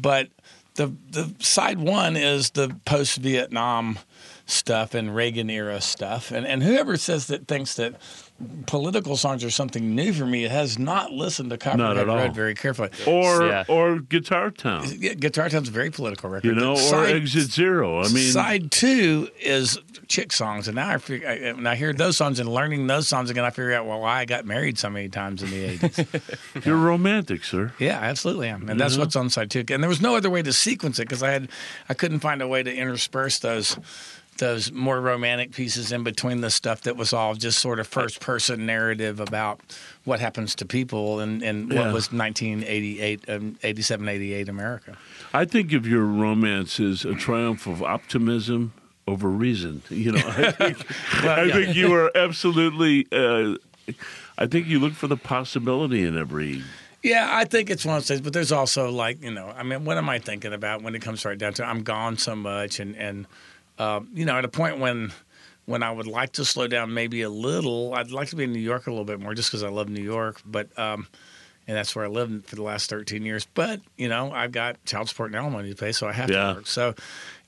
but the the side one is the post Vietnam stuff and Reagan era stuff. And and whoever says that thinks that political songs are something new for me It has not listened to Not Copperhead at all. Red very carefully. Or Yeah. or Guitar Town, Yeah, Guitar Town's a very political record. you know, or Exit Zero. I mean, side two is chick songs, and now I figure I, when I hear those songs and learning those songs again, I figure out well why I got married so many times in the eighties. you're romantic, sir. yeah, I absolutely am, and that's what's on side two. And there was no other way to sequence it because I had I couldn't find a way to intersperse those those more romantic pieces in between the stuff that was all just sort of first person narrative about what happens to people and in what was 1988, um, 87, 88 America. I think of your romance as a triumph of optimism over reason. You know, I think, Well, I yeah. think you are absolutely. Uh, I think you look for the possibility in every. Yeah, I think it's one of those things, but there's also like, you know, I mean, what am I thinking about when it comes right down to it? I'm gone so much and, and uh, you know, at a point when when I would like to slow down maybe a little, I'd like to be in New York a little bit more just because I love New York, but um, and that's where I lived for the last 13 years. But, you know, I've got child support and alimony to pay, so I have Yeah. to work. So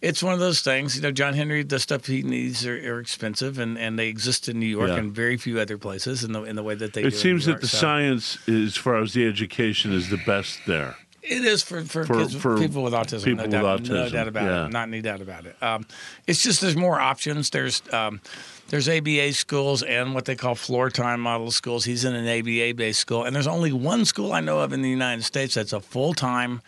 it's one of those things. You know, John Henry, the stuff he needs are, are expensive, and, and they exist in New York Yeah. and very few other places in the in the way that they do. It seems that York. the So science, as far as the education, is the best there. It is for for, For- kids, for people with autism. people no, with doubt, no doubt about yeah. it. Not any doubt about it. Um, it's just there's more options. There's um, there's ABA schools and what they call floor time model schools. He's in an ABA based school, and there's only one school I know of in the United States that's a full time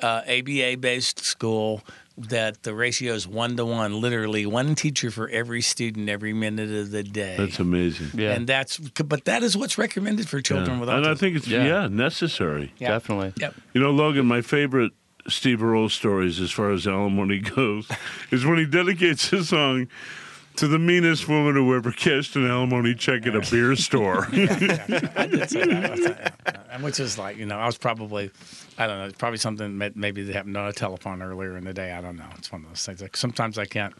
uh, ABA based school that the ratio is one to one, literally one teacher for every student every minute of the day. That's amazing. Yeah, And that's but that is what's recommended for children Yeah. with autism. And I think it's yeah, Yeah. necessary. Yeah. definitely. Yep. You know, Logan, my favorite Steve Earle stories as far as alimony goes is when he dedicates his song to the meanest woman who ever cashed an alimony check at a beer store. I did say that. And Which is like, you know, I was probably, I don't know, it's probably something that maybe that happened on a telephone earlier in the day. I don't know. It's one of those things. Like sometimes I can't,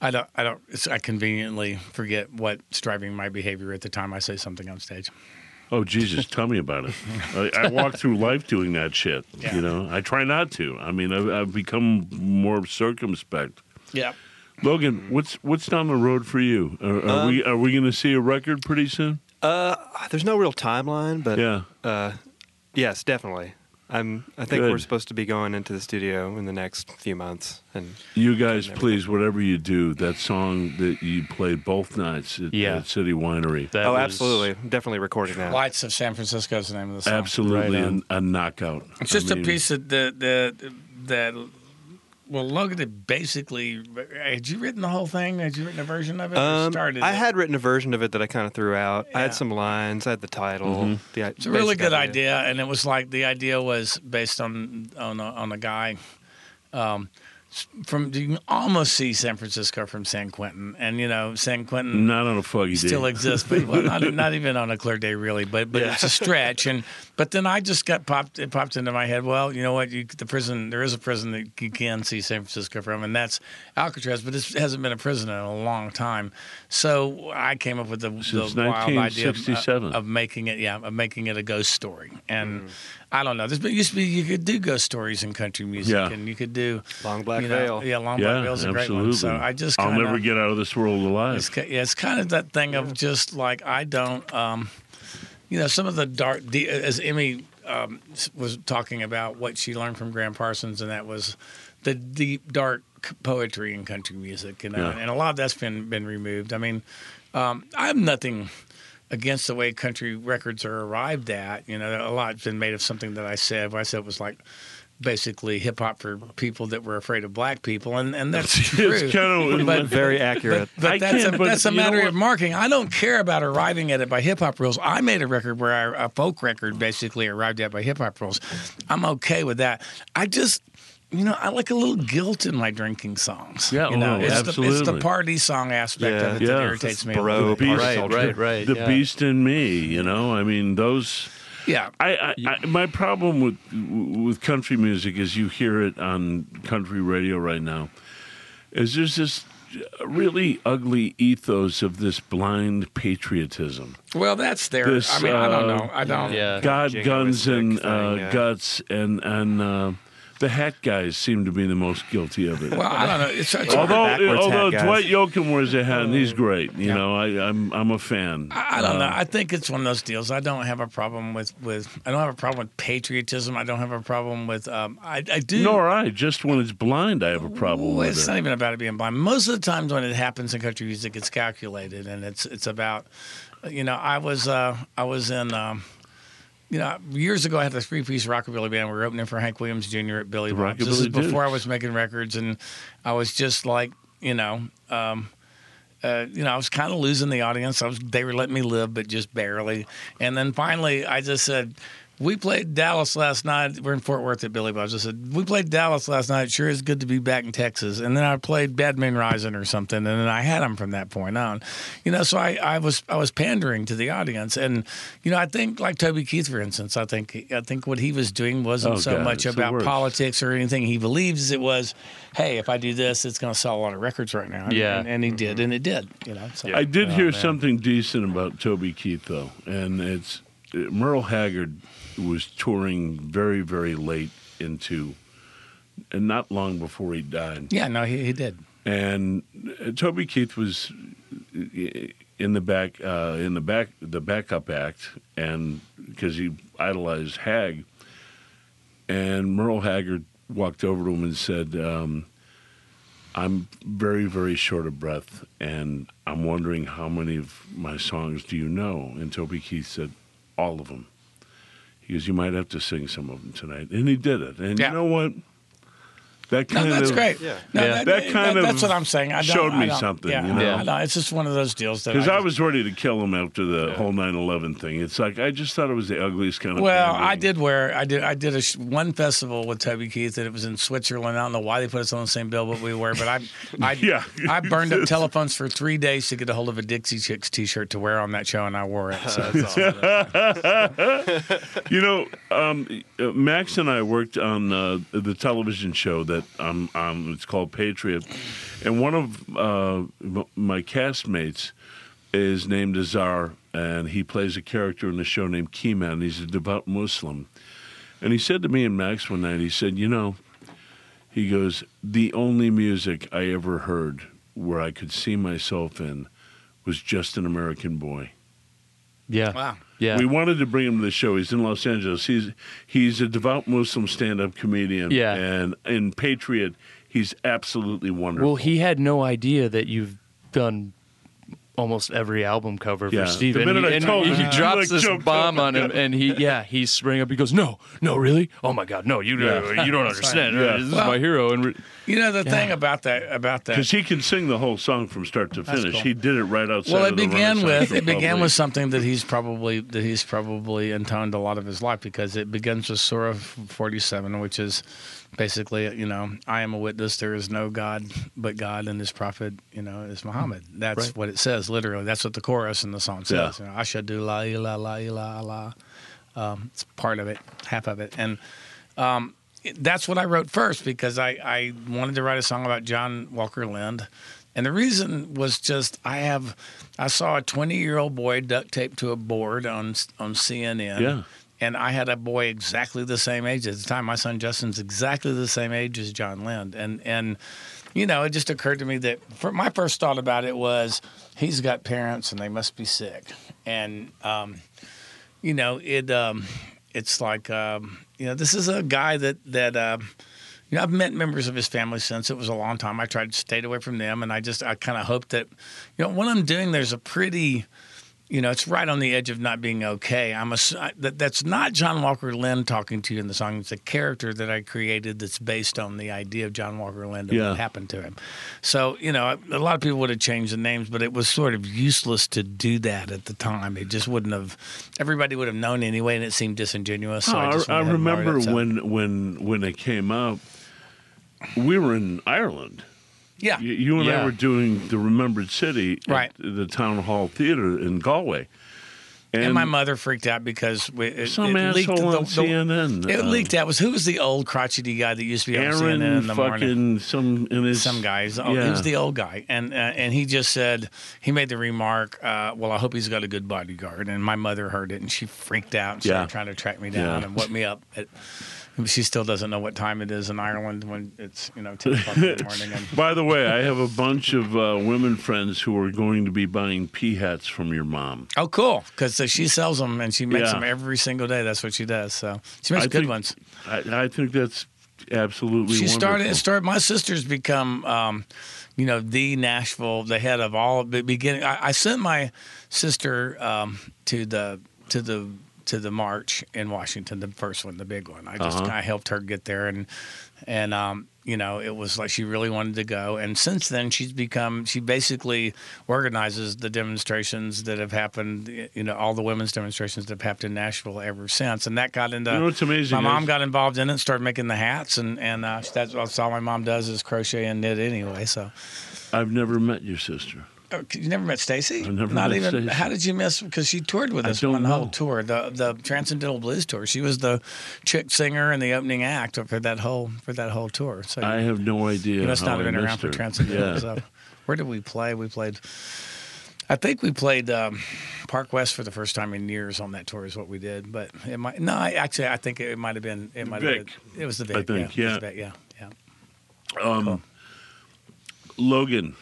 I don't, I don't, it's, I conveniently forget what's driving my behavior at the time I say something on stage. oh, Jesus, tell me about it. I, I walk through life doing that shit. Yeah. You know, I try not to. I mean, I've, I've become more circumspect. Yeah. Logan, what's what's down the road for you? Are, are we are we going to see a record pretty soon? Uh, there's no real timeline, but Yeah. uh, yes, definitely. I'm. I think Good. we're supposed to be going into the studio in the next few months, and You guys, Never please, whatever you do, that song that you played both nights at, Yeah. at City Winery, That oh, absolutely, definitely recording that. Lights of San Francisco is the name of the song. absolutely Right a, a knockout. It's just I a mean, piece that the, the, that, well, Logan had basically, had you written the whole thing? Had you written a version of it? Um, started I it? had written a version of it that I kind of threw out. I had some lines. I had the title. The, It's a really good idea, and it was like the idea was based on on a, on a guy um, from you can almost see San Francisco from San Quentin, and you know San Quentin Not on a foggy day. still exists, but well, not, not even on a clear day really. But but it's a stretch, and but then I just got popped. It popped into my head. Well, you know what? You, the prison there is a prison that you can see San Francisco from, and that's Alcatraz. But this hasn't been a prison in a long time. So I came up with the, the wild idea of, 1967. of making it, yeah, of making it a ghost story. And I don't know. There's been used to be you could do ghost stories in country music, Yeah. and you could do Long Black you know, Veil. Yeah, Long yeah, Black Veil's a great one. So I just I'll never get out of this world alive. it's, yeah, it's kind of that thing of just like I don't, um, you know, some of the dark. As Emmy um, was talking about what she learned from Gram Parsons, and that was the deep, dark poetry in country music, you know, Yeah. and a lot of that's been been removed. I mean, um, I have nothing against the way country records are arrived at. You know, a lot's been made of something that I said. What I said was like basically hip hop for people that were afraid of black people, and and that's true. It's kind of But- Very accurate. But I that's a, can't, but that's a matter of marking. I don't care about arriving at it by hip hop rules. I made a record where I, a folk record basically arrived at by hip hop rules. I'm okay with that. I just, you know, I like a little guilt in my drinking songs. Yeah, you know, oh, it's, the, it's the party song aspect Yeah. of it Yeah. that irritates me. Bro, little beast, Right, right, right. the yeah. beast in me. You know, I mean those. Yeah, I, I, I my problem with with country music is you hear it on country radio right now. Is there's this really ugly ethos of this blind patriotism. well, that's there. This, I mean, I don't uh, know. I don't. Yeah. God, guns, and uh, thing, yeah. guts, and and uh, the hat guys seem to be the most guilty of it. Well, I don't know. It's, it's although backwards although. Dwight Yoakam wears a hat and he's great, you Yeah. know, I, I'm I'm a fan. I I don't know. Um, I think it's one of those deals. I don't have a problem with, with I don't have a problem with patriotism. I don't have a problem with um I, I do Nor I. Just when it's blind, I have a problem Well, with it's it. not even about it being blind. Most of the times when it happens in country music, it's calculated, and it's it's about, you know, I was uh, I was in, um, you know, years ago I had a three piece rockabilly band. We were opening for Hank Williams Jr. at Billy Bob's. This is before I was making records, and I was just like. you know. Um, uh, you know, I was kind of losing the audience. I was, they were letting me live, but just barely. And then finally, I just said, "We played Dallas last night. We're in Fort Worth at Billy Bob's." I said, "We played Dallas last night. Sure is good to be back in Texas." And then I played Bad Moon Rising or something, and then I had them from that point on. You know, so I, I was I was pandering to the audience, and you know, I think like Toby Keith, for instance, I think I think what he was doing wasn't Oh, so God, much about politics or anything he believes. It was, hey, if I do this, it's going to sell a lot of records right now. Yeah. and, and he did, and it did. You know, so. I did Oh, hear man. something decent about Toby Keith though, and it's uh, Merle Haggard was touring very very late into, and not long before he died. Yeah, no, he, he did. and uh, Toby Keith was uh, in the back uh, in the back the backup act, and because he idolized Hag, and Merle Haggard walked over to him and said, um, "I'm very very short of breath, and I'm wondering how many of my songs do you know?" And Toby Keith said, "All of them." Goes, "You might have to sing some of them tonight," and he did it. And Yeah. you know what? That No, that's of great. Yeah. No, Yeah. That kind of that's what I'm saying. I don't, showed I me don't- something, Yeah, you know? I know. It's just one of those deals that Because I just- was ready to kill him after the Yeah. whole 9/11 thing. It's like I just thought it was the ugliest kind of. Well, pandering. I did wear I did I did a sh- one festival with Toby Keith and it was in Switzerland. I don't know why they put us on the same bill, but we were. But I I Yeah. I burned up telephones for three days to get a hold of a Dixie Chicks T-shirt to wear on that show, and I wore it. So That's awesome. You know, um, uh, Max and I worked on uh, the television show that um, it's called Patriot, and one of uh, my castmates is named Azar, and he plays a character in the show named Keyman. He's a devout Muslim, and he said to me and Max one night, he said, "You know," he goes, "the only music I ever heard where I could see myself in was just an American boy." Yeah. wow. Yeah. We wanted to bring him to the show. He's in Los Angeles. He's he's a devout Muslim stand-up comedian. Yeah. and in Patriot, he's absolutely wonderful. Well, he had no idea that you've done almost every album cover Yeah. for Steve. The and minute he, I and told he, him, he he, drops like, this jumped bomb up. on him, and he yeah he sprang up. He goes, "No, no, really? Oh my God, no! You Yeah. you don't understand. Yeah. This is Well- my hero." And re- You know the thing about that about that because he can sing the whole song from start to finish. cool. He did it right outside. well, of it the began with it began with something that he's probably that he's probably intoned a lot of his life because it begins with Surah 47, which is basically you know I am a witness. There is no God but God, and His prophet you know is Muhammad. That's Right. what it says literally. That's what the chorus in the song Yeah. says. You know, Ashadu la ilaha la ilaha Allah. Um, it's part of it, half of it, and um, that's what I wrote first because I, I wanted to write a song about John Walker Lindh. And the reason was just I have I saw a 20 year old boy duct taped to a board on on CNN. Yeah. And I had a boy exactly the same age at the time. My son Justin's exactly the same age as John Lindh. And and you know, it just occurred to me that my first thought about it was he's got parents and they must be sick. And um, you know, it um, it's like um, you know, this is a guy that that uh, you know, I've met members of his family since it was a long time. I tried to stay away from them, and I just I kind of hope that you know what I'm doing. There's a pretty you know, it's right on the edge of not being okay. I'm a that, that's not John Walker Lindh talking to you in the song. It's a character that I created that's based on the idea of John Walker Lindh and Yeah. what happened to him. So you know, a lot of people would have changed the names, but it was sort of useless to do that at the time. It just wouldn't have. Everybody would have known anyway, and it seemed disingenuous. So Oh, I, I, just I went ahead and wrote remember when when when it came out. We were in Ireland. Yeah, You, you and I were doing the Remembered City Right. at the Town Hall Theater in Galway. And, my mother freaked out because it, some it leaked asshole the, on the- CNN. It uh, leaked out was who was the old crotchety guy that used to be on Aaron CNN in the fucking morning. some his Some guys, oh, he was the old guy, and uh, and he just said he made the remark, uh, "Well, I hope he's got a good bodyguard." And my mother heard it, and she freaked out and started Yeah. trying to track me down Yeah. and woke me up. At, she still doesn't know what time it is in Ireland when it's you know ten o'clock in the morning. And By the way, I have a bunch of uh, women friends who are going to be buying pea hats from your mom. oh, cool, because she sells them and she makes Yeah. them every single day. That's what she does. So she makes I good think- ones. I, I think that's absolutely. she started wonderful. it started my sister's become um, you know the nashville the head of all the beginning I, I sent my sister um, to the to the to the march in Washington, the first one, the big one. I just Uh-huh. I helped her get there, and and um, you know it was like she really wanted to go. And since then, she's become she basically organizes the demonstrations that have happened. You know, all the women's demonstrations that have happened in Nashville ever since, and that got into. You know what's amazing My mom is- got involved in it, and started making the hats, and and uh, that's, that's all my mom does is crochet and knit anyway. So. I've never met your sister. You never met Stacy? Never Not met even. Stacy. How did you miss? Because she toured with I us one whole tour, the the Transcendental Blues tour. She was the chick singer and the opening act for that whole for that whole tour. So I have no idea. you must not have been around missed for. Transcendental. Yeah. So where did we play? We played. I think we played um, Park West for the first time in years on that tour. Is what we did, but it might no. I, actually, I think it might have been. It might have been. It was the Vic. I think, yeah. yeah. Vic, yeah. Yeah. Um, Logan,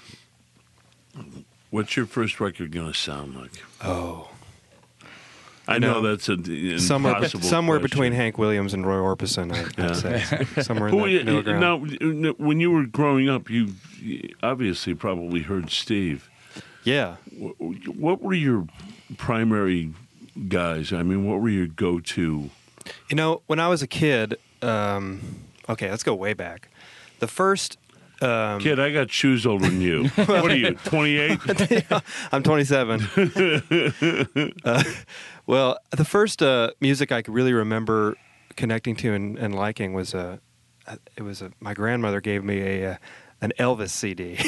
what's your first record going to sound like? Oh, I know, know, that's an somewhere impossible somewhere question. between Hank Williams and Roy Orbison, I, Yeah. I'd say somewhere in that middle ground. now, when you were growing up, you you obviously probably heard Steve. Yeah, What were your primary guys? I mean, what were your go-to? You know, when I was a kid, um, okay, let's go way back. The first, um, Kid, I got shoes older than you. what are you, 28? I'm 27. uh, well, the first uh, music I could really remember connecting to and, and liking was uh, it was a, my grandmother gave me a uh, an Elvis CD.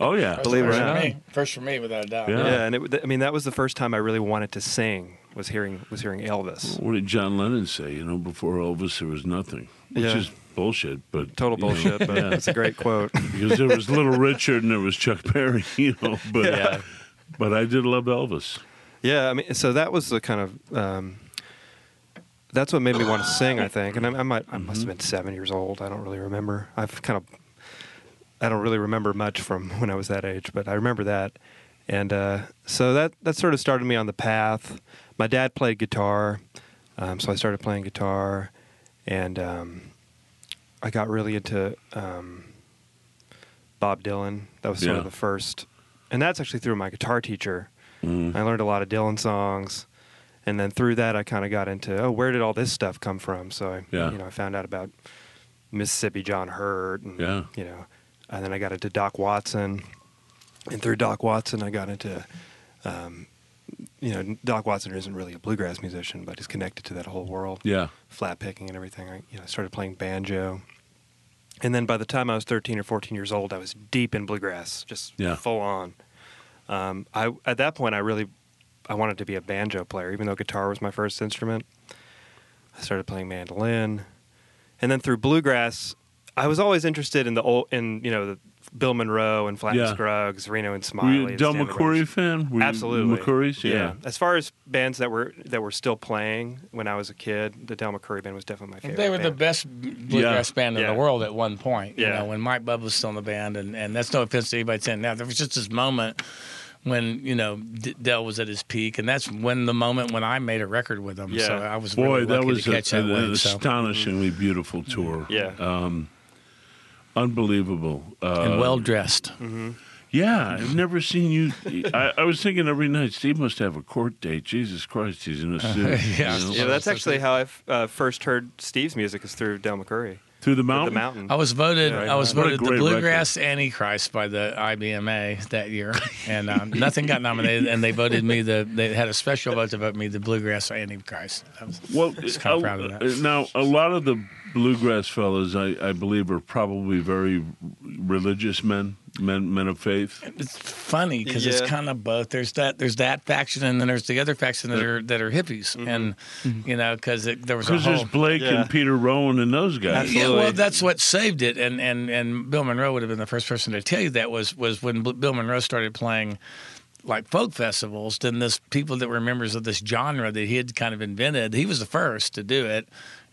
Oh, yeah. Believe it or not. First for me, without a doubt. Yeah. yeah, and it, I mean that was the first time I really wanted to sing was hearing was hearing Elvis. What did John Lennon say? You know, before Elvis, there was nothing, which Yeah. is bullshit. But Total you know, bullshit, but yeah. it's a great quote. because there was Little Richard and there was Chuck Berry. You know, but Yeah. but I did love Elvis. Yeah, I mean, so that was the kind of um, that's what made me want to sing. I think, and I, I might I must have been seven years old. I don't really remember. I've kind of I don't really remember much from when I was that age, but I remember that, and uh, so that that sort of started me on the path. My dad played guitar, um, so I started playing guitar, and um, I got really into um, Bob Dylan. That was sort Yeah. of the first, and that's actually through my guitar teacher. Mm. I learned a lot of Dylan songs, and then through that, I kind of got into oh, where did all this stuff come from? So I, Yeah. you know, I found out about Mississippi John Hurt, and Yeah. you know, and then I got into Doc Watson, and through Doc Watson, I got into, um, you know, Doc Watson isn't really a bluegrass musician, but he's connected to that whole world, Yeah. flat picking and everything. I, you know, started playing banjo. And then by the time I was 13 or 14 years old, I was deep in bluegrass, just Yeah. full on. Um, I at that point I really I wanted to be a banjo player, even though guitar was my first instrument. I started playing mandolin, and then through bluegrass, I was always interested in the old in you know the Bill Monroe and Flatt and Yeah. Scruggs, Reno and Were Smiley. you a the Del Stanley McCoury fan? Were Absolutely, McCoury's? Yeah. As far as bands that were that were still playing when I was a kid, the Del McCoury band was definitely my favorite. They were the best bluegrass band in Yeah. the world at one point. You Yeah. know, when Mike Bubba was still in the band, and, and that's no offense to anybody saying that. There was just this moment when you know D- Del was at his peak, and that's when the moment when I made a record with him. Yeah. So I was Boy, really that was to a- that an, wave. So. astonishingly beautiful tour. Yeah. Um, unbelievable. Uh, and well dressed. Yeah, I've never seen you. I, I was thinking every night, Steve must have a court date. Jesus Christ, he's in a suit. Yeah. you know? Yeah, that's actually how I uh, first heard Steve's music is through Del McCoury. Through the mountain. The mountain. mountain. I was voted. Yeah, I was voted the great bluegrass antichrist by the IBMA that year, and um, nothing got nominated. And they voted me the. They had a special vote to vote me the bluegrass antichrist. I was, Well, Just kinda proud of that. uh, now a lot of the bluegrass fellas, I, I believe, are probably very religious men, men, men of faith. it's funny because it's kind of both. There's that. There's that faction, and then there's the other faction that are that are hippies, mm-hmm. and mm-hmm. you know, because there was a Because there's Blake Yeah. and Peter Rowan and those guys. Yeah, well, that's what saved it, and and and Bill Monroe would have been the first person to tell you that was was when Bill Monroe started playing like folk festivals. Then this people that were members of this genre that he had kind of invented, he was the first to do it.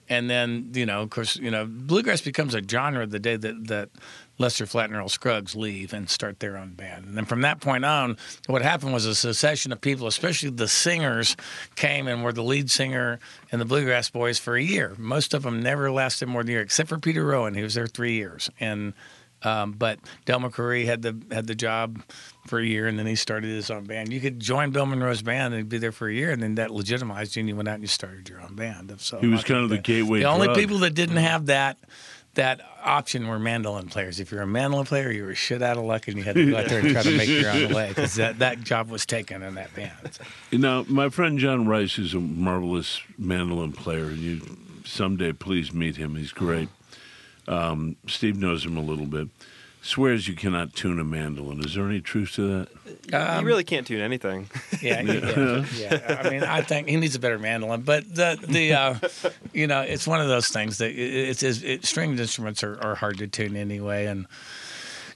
And then you know, of course, you know, bluegrass becomes a genre the day that that Lester Flatt and Earl Scruggs leave and start their own band. And then from that point on, what happened was a succession of people, especially the singers, came and were the lead singer in the Bluegrass Boys for a year. Most of them never lasted more than a year, except for Peter Rowan. He was there three years. And Um, but Del McCoury had the had the job for a year, and then he started his own band. You could join Bill Monroe's band and be there for a year, and then that legitimized you, and you went out and you started your own band. So He was kind of think the gateway The only people that didn't have that that option were mandolin players. If you're a mandolin player, you were shit out of luck, and you had to go out there and try to make your own way because that, that job was taken in that band. So. Now, my friend John Rice is a marvelous mandolin player. You someday please meet him. He's great. Um, Steve knows him a little bit. Swears you cannot tune a mandolin. Is there any truth to that? you really can't tune anything. Yeah, yeah, yeah. I mean, I think he needs a better mandolin, but the the uh, you know, it's one of those things that it's, it's it, stringed instruments are, are hard to tune anyway, and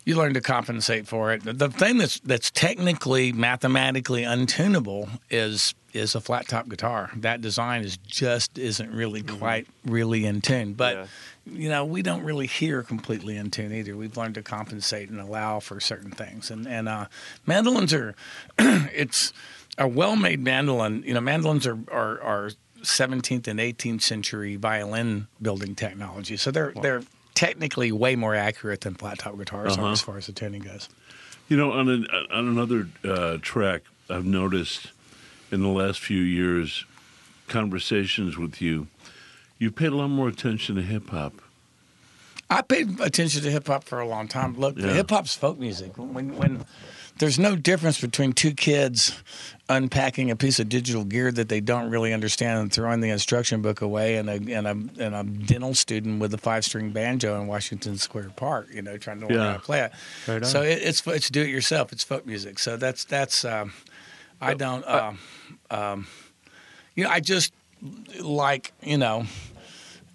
you learn to compensate for it. The thing that's that's technically mathematically untunable is is a flat top guitar. That design is just isn't really quite really in tune, but. Yeah. You know, we don't really hear completely in tune either. We've learned to compensate and allow for certain things. And and uh, mandolins are, it's a well-made mandolin. You know, mandolins are are, are 17th and 18th century violin building technology, so they're they're technically way more accurate than flat top guitars Uh-huh. as far as the tuning goes. You know, on an, on another uh, track, I've noticed in the last few years, conversations with you, you've paid a lot more attention to hip hop. I paid attention to hip hop for a long time. Look, Yeah. hip hop's folk music. When when there's no difference between two kids unpacking a piece of digital gear that they don't really understand and throwing the instruction book away, and a and a and a dental student with a five string banjo in Washington Square Park, you know, trying to learn Yeah. how to play it. Right so it, it's it's do it yourself. It's folk music. So that's that's. Um, I don't. Um, um, you know, I just like you know.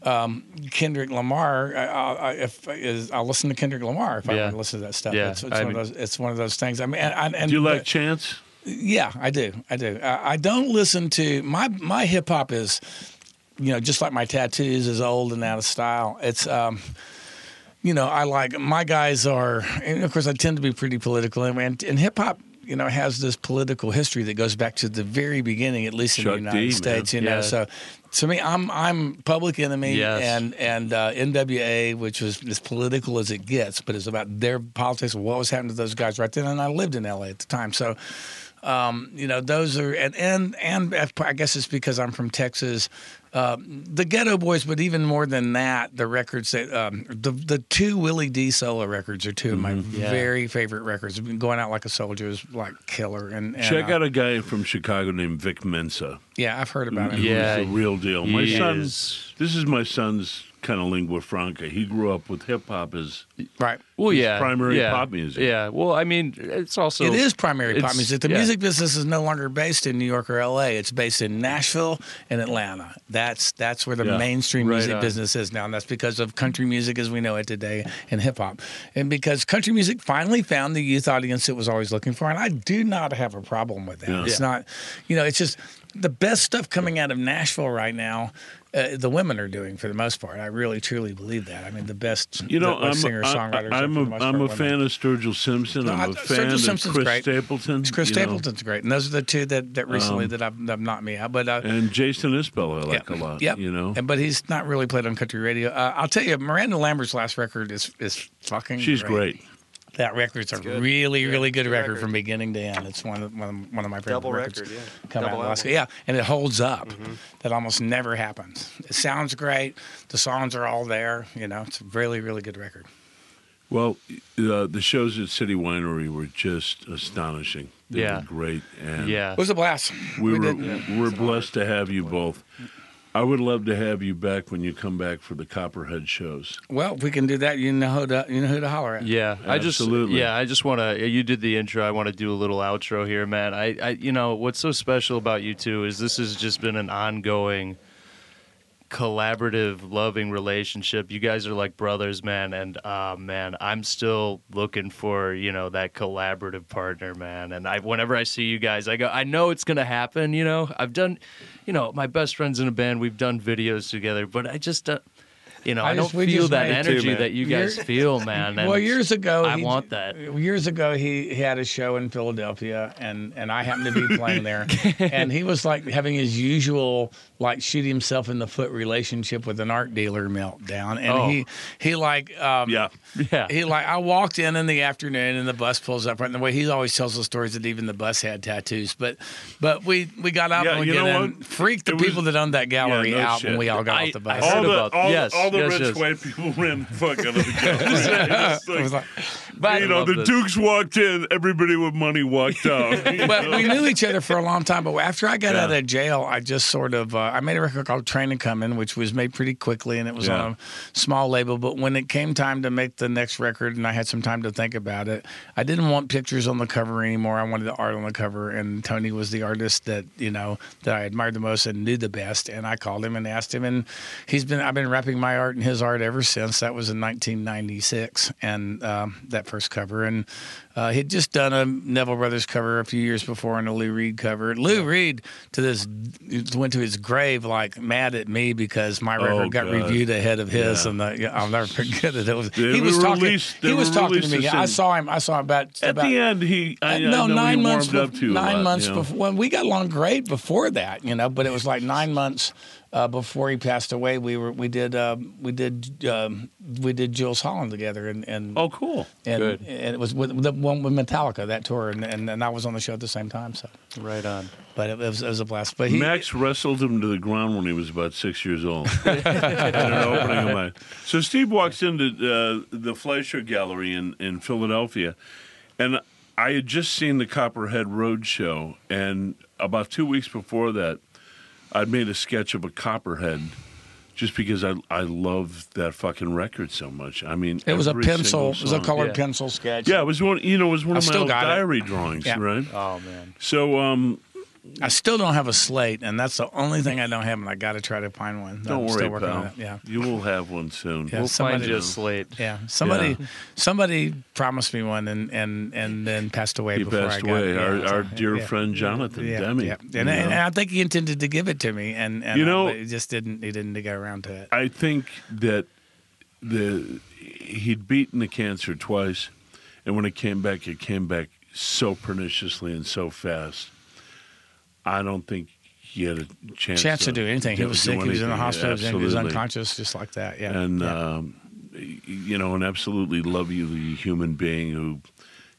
Um, Kendrick Lamar. I, I, if is, I'll listen to Kendrick Lamar if I Yeah. want to listen to that stuff. Yeah, it's, it's one mean- of those. It's one of those things. I mean, and, and, Do you like but- Chance? yeah, I do. I do. I, I don't listen to my my hip hop is, you know, just like my tattoos is old and out of style. It's um, you know, I like my guys are, and of course, I tend to be pretty political, and and, and hip hop. You know, has this political history that goes back to the very beginning, at least in Chuck the United D, man. States. You know, Yeah. so to me, I'm I'm Public Enemy Yes. and and uh, NWA, which was as political as it gets, but it's about their politics and what was happening to those guys right then. And I lived in LA at the time, so um, you know those are and and and I guess it's because I'm from Texas. Uh, the Geto Boys, but even more than that, the records that um, the the two Willie D solo records are 2 of my Yeah. very favorite records. Going out like a soldier is like killer, and, and Check uh, out a guy from Chicago named Vic Mensa. yeah, I've heard about him. Yeah, was the real deal. My he son, is- this is my son's kind of lingua franca. He grew up with hip hop as right. Well, It's yeah, primary yeah, pop music. Yeah. Well, I mean, it's also it is primary pop music. The yeah. music business is no longer based in New York or L.A. It's based in Nashville and Atlanta. That's that's where the Yeah. mainstream Right music on. business is now, and that's because of country music as we know it today and hip hop, and because country music finally found the youth audience it was always looking for. And I do not have a problem with that. Yeah. It's Yeah. not, you know, it's just the best stuff coming out of Nashville right now. Uh, the women are doing for the most part. I really truly believe that. I mean, the best You know, I'm, singer songwriters. I, am are a, for the most I'm a women. fan of Sturgill Simpson. No, I'm a Sturgill fan of Simpson's Chris great. Stapleton. Chris you know, Stapleton's great, and those are the two that, that recently Um, that I've, that have knocked me out. But uh, And Jason Isbell I like yeah, a lot. Yep. You know, and, but he's not really played on country radio. Uh, I'll tell you, Miranda Lambert's last record is is fucking. she's great. That record's a good. really, Yeah, really good, good record, record. from beginning to end. It's one of one of, one of my favorite Double records. record, yeah. Come Double out last yeah, and it holds up. Mm-hmm. That almost never happens. It sounds great. The songs are all there. You know, it's a really, really good record. Well, uh, the shows at City Winery were just astonishing. They Yeah. were great, and Yeah. It was a blast. we, were did- we're blessed to have you both. I would love to have you back when you come back for the Copperhead shows. Well, if we can do that, you know who to you know who to holler at. Yeah, I just Absolutely. yeah, I just want to. You did the intro. I want to do a little outro here, man. I, I, you know, what's so special about you two is this has just been an ongoing, collaborative, loving relationship. You guys are like brothers, man, and uh, man, I'm still looking for you know that collaborative partner, man. And I, whenever I see you guys, I go, I know it's gonna happen. You know, I've done, you know, my best friends in a band. We've done videos together, but I just. Uh, you know, I I, just- don't we feel that energy Too, that you guys Year- feel, man. well, years ago, I he- want that. Years ago, he, he had a show in Philadelphia, and, and I happened to be playing there, and he was like having his usual like shoot himself in the foot relationship with an art dealer meltdown, and Oh. he he like um, Yeah. Yeah. He like I walked in in the afternoon and the bus pulls up right and the way he always tells the stories that even the bus had tattoos. But but we we got out Yeah, and we get in, what? freaked the was- people that owned that gallery Yeah, no out shit. when we all got I- off the bus. I All heard the, about- all, yes, all the yes, rich yes. white people ran the fuck out of the. It was like- I you know, the this. Dukes walked in, everybody with money walked out. but know? we knew each other for a long time. But after I got Yeah. out of jail, I just sort of uh, I made a record called Train a Comin', which was made pretty quickly, and it was Yeah. on a small label. But when it came time to make the next record, and I had some time to think about it, I didn't want pictures on the cover anymore. I wanted the art on the cover, and Tony was the artist that you know that I admired the most and knew the best. And I called him and asked him, and he's been I've been wrapping my art and his art ever since. That was in 1996, and um, that first cover, and uh, he'd just done a Neville Brothers cover a few years before and a Lou Reed cover. Lou Reed to this went to his grave like mad at me because my record Oh, got God. reviewed ahead of his, Yeah. and the, I'll never forget it. It was They he was talking. released- he was talking to me. I saw him. I saw him about At about, the end, he I, uh, I no, nine he months. bef- nine lot, months you know? before. When we got along great before that, you know. But it was like nine months uh, before he passed away. We were we did um, we did um, we did Jools Holland together, and and Oh, cool. and, Good. and it was with the one with Metallica that tour, and, and and I was on the show at the same time. So, Right on. but it, was, it was a blast. But he, Max wrestled him to the ground when he was about six years old. At an opening of mine. So Steve walks into uh, the Fleisher Gallery in, in Philadelphia, and I had just seen the Copperhead Road show, and about two weeks before that, I'd made a sketch of a Copperhead. Just because I I love that fucking record so much. I mean, it was a pencil, it was a colored Yeah. pencil sketch. Yeah, it was one. You know, it was one I of my old got it. diary drawings, Yeah. right? Oh man. So, um, I still don't have a slate, and that's the only thing I don't have, and I got to try to find one. don't I'm worry, still working pal. on it. Yeah. you will have one soon. Yeah. We'll somebody- find you a slate. Yeah, somebody, Yeah. somebody promised me one, and and and then passed away He before passed I got away. it. Yeah, our, our dear yeah. friend Jonathan Yeah, Demi. yeah. you And, and. I think he intended to give it to me, and, and You know- but he just didn't. He didn't get around to it. I think that the he'd beaten the cancer twice, and when it came back, it came back so perniciously and so fast. I don't think he had a chance, Chance to do anything. He was sick. He was in the hospital. He was unconscious, just like that. Yeah. and yeah. um, you know, an absolutely lovely human being who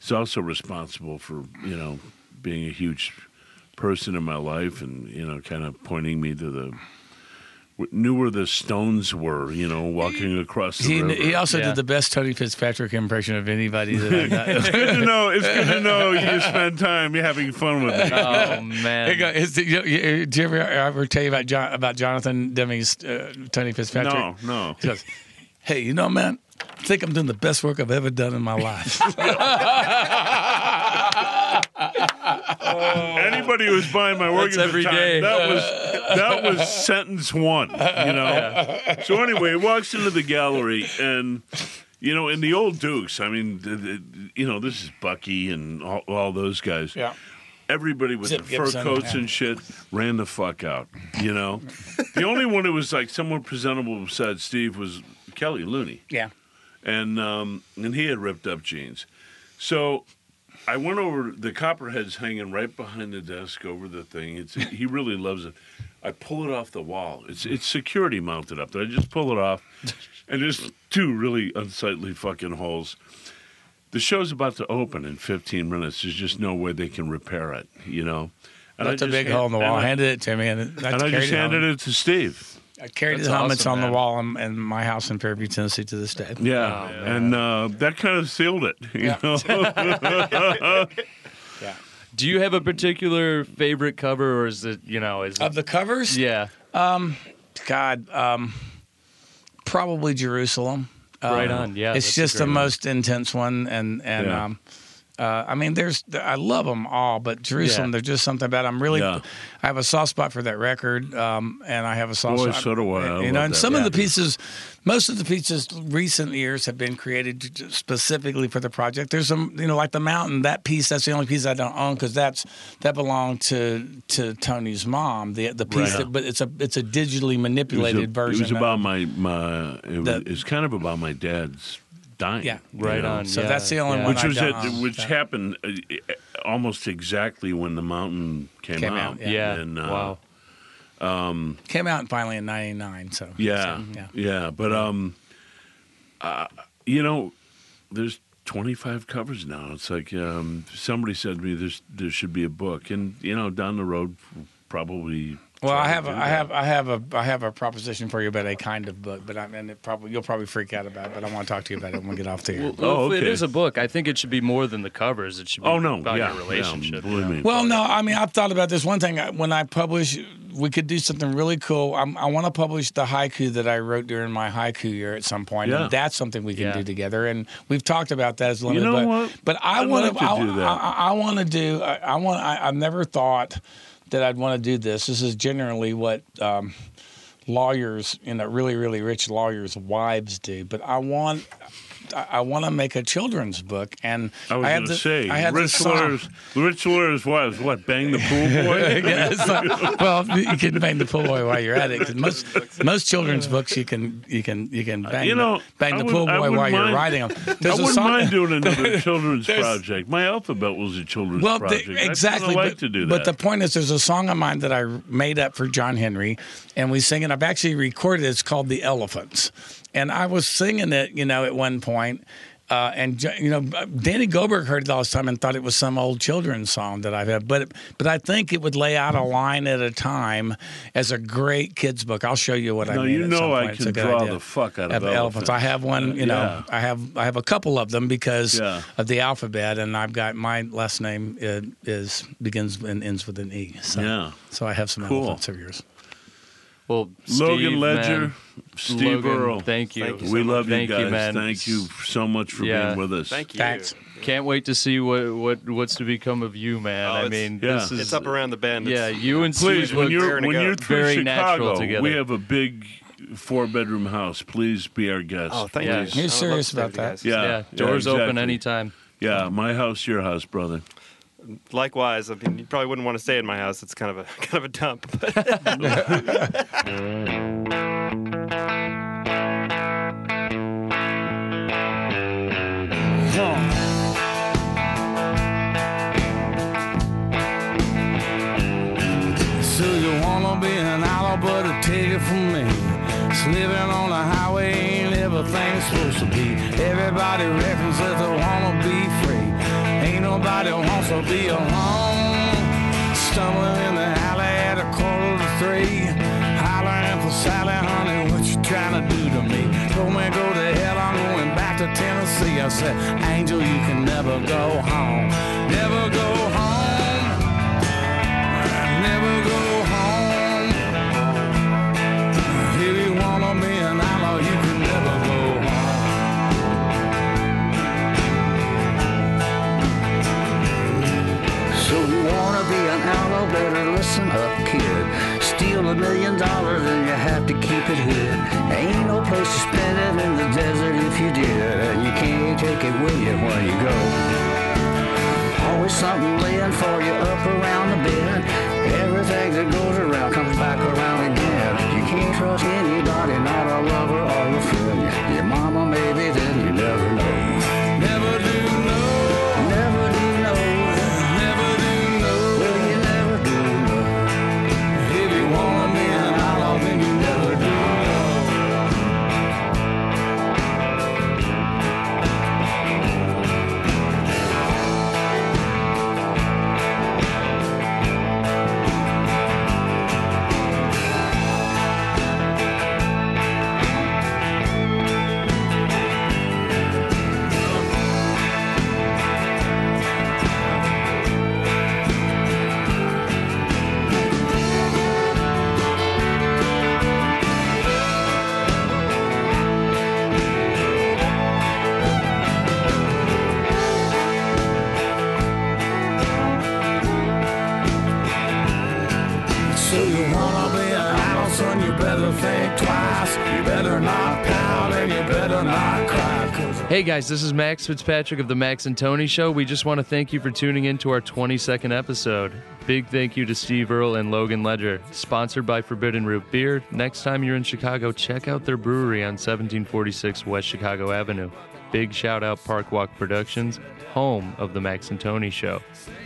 is also responsible for you know being a huge person in my life, and you know, kind of pointing me to the knew where the stones were, you know, walking across the he, river. he also Yeah. did the best Tony Fitzpatrick impression of anybody that I know. it's good to know. It's good to know you spend time having fun with me. Oh man. you go. Is, you, you, did you ever, ever tell you about John, about Jonathan Demme's uh, Tony Fitzpatrick? No, no. He goes, "Hey, you know, man, I think I'm doing the best work I've ever done in my life." Anybody who was buying my work That's at the every time, day. that was that was sentence one. You know. So anyway, he walks into the gallery, and you know, in the old Dukes, I mean, the, the, you know, this is Bucky and all, all those guys. yeah. Everybody with Zip the fur Gibson, coats yeah. and shit ran the fuck out. You know, the only one who was like somewhat presentable besides Steve was Kelly Looney Yeah. and um, and he had ripped up jeans. So I went over. The copperhead's hanging right behind the desk over the thing. It's he really loves it. I pull it off the wall. It's it's security mounted up there. I just pull it off, and there's two really unsightly fucking holes. The show's about to open in 15 minutes. There's just no way they can repair it, you know. And That's a big hand- hole in the wall. I, handed it to me, and, I and I just handed home. it to Steve. I carried That's the helmets awesome, on man. the wall in, in my house in Fairview, Tennessee, to this day. Yeah, Oh, and uh, that kind of sealed it. You Yeah. know? Yeah. Do you have a particular favorite cover, or is it you know is Of the covers, yeah God, um, probably Jerusalem. Um, Right on, yeah, it's just the one. most intense one, and and Yeah. um, Uh, I mean, there's I love them all, but Jerusalem, Yeah. there's just something about. It. I'm really, Yeah. I have a soft spot for that record, um, and I have a soft Boy, spot. so do I. I You know, and that some of the pieces, most of the pieces, recent years have been created specifically for the project. There's some, you know, like the mountain. That piece, that's the only piece I don't own because that's that belonged to to Tony's mom. The the piece, Right. that, but it's a it's a digitally It a- manipulated version. it was of- about my my. It was, The- it's kind of about my dad's dying. Yeah. you Right know? on. So yeah, that's the only yeah. one Which I was don't it, which Yeah. happened uh, almost exactly when the mountain came, Came out, yeah. Yeah. And, uh, wow. came out finally in '99. So Yeah, so, yeah. yeah, But um, uh, you know, there's 25 covers now. It's like um, somebody said to me, "There's there should be a book," and you know, down the road, probably. Well, I have, do I have, I have a, I have a proposition for you about a kind of book, but I and it probably you'll probably freak out about it. But I want to talk to you about it when we get off the air. Well, Oh, if it okay. is a book, I think it should be more than the covers. It should be Oh no! about yeah, your relationship. Yeah, you know? me. Well, no, I mean, I've thought about this. One thing, when I publish, we could do something really cool. I'm, I want to publish the haiku that I wrote during my haiku year at some point, Yeah. and that's something we can Yeah. do together. And we've talked about that as limited. know but, what? But I I'd want like to I, do that. I, I want to do. I, I want. I, I've never thought that I'd want to do this. This is generally what. Um, lawyers, you know, really, really rich lawyers' wives do. But I want, I, I want to make a children's book, and I was going to say, I have rich lawyers, rich lawyers' wives, what? Bang the pool boy? Yeah, it's not- well, you can bang the pool boy while you're at it. most most children's books you can you can you can bang you know, the, bang the would- pool boy while you're writing them. There's a wouldn't song- mind doing another children's project. My alphabet was a children's Well, project. I'd exactly. like but, to do that. but the point is, there's a song of mine that I made up for John Henry, and we sing it. I've actually recorded it. It's called "The Elephants," and I was singing it, you know, at one point, Uh, and you know, Danny Goldberg heard it all the time and thought it was some old children's song that I've had. But but I think it would lay out a line at a time as a great kids book. I'll show you what I mean. you know I can draw idea. the fuck out of Of elephants. I have one. You know, Yeah. I have I have a couple of them because Yeah. of the alphabet, and I've got my last name uh, is begins and ends with an E. So, Yeah. So I have some Cool. elephants of yours. Well, Logan Steve, Ledger, man, Steve Logan, Earl. Thank you. Thank you we so love you guys. you, man. Thank you so much for Yeah. being with us. Thank you. Thanks. Can't wait to see what what what's to become of you, man. Oh, I mean, Yeah. this is It's up around the bend. Yeah, you and Please, Steve when look you're when you're through very Chicago, natural together. we have a big four bedroom house. Please be our guest. Oh, thank Yeah. you. You're I would love serious about that? Yeah. yeah, doors open exactly. anytime. Yeah, my house, your house, brother. Likewise, I mean, you probably wouldn't want to stay in my house. It's kind of a kind of a dump. So you wanna be an outlaw, but take it from me. It's living on the highway ain't everything's supposed to be. Everybody reckons that they wanna nobody wants to be alone. Stumbling in the alley at a quarter to three. Hollering for Sally, honey, what you trying to do to me? Told me go to hell, I'm going back to Tennessee. I said, Angel, you can never go home. Never go home. A million dollars and you have to keep it hid. Ain't no place to spend it in the desert if you did. And you can't take it with you when you go. Always something laying for you up around the bend. Everything that goes around comes back around again. You can't trust anybody, not a lover or a friend. Your mama maybe, Hey guys, this is Max Fitzpatrick of the Max and Tony Show. We just want to thank you for tuning in to our 22nd episode. Big thank you to Steve Earle and Logan Ledger. Sponsored by Forbidden Root Beer. Next time you're in Chicago, check out their brewery on 1746 West Chicago Avenue. Big shout out Park Walk Productions, home of the Max and Tony Show.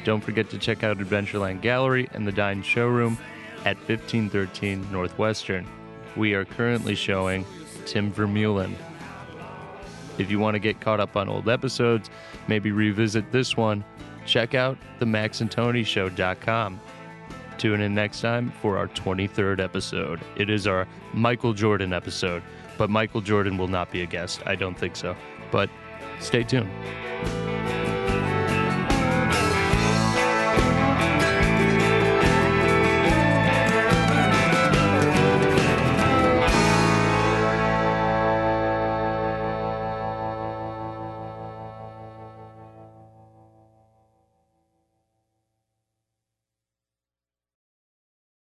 Don't forget to check out Adventureland Gallery and the Dine Showroom at 1513 Northwestern. We are currently showing Tim Vermeulen. If you want to get caught up on old episodes, maybe revisit this one, check out the maxandtonyshow.com. Tune in next time for our 23rd episode. It is our Michael Jordan episode, but Michael Jordan will not be a guest. I don't think so. But stay tuned.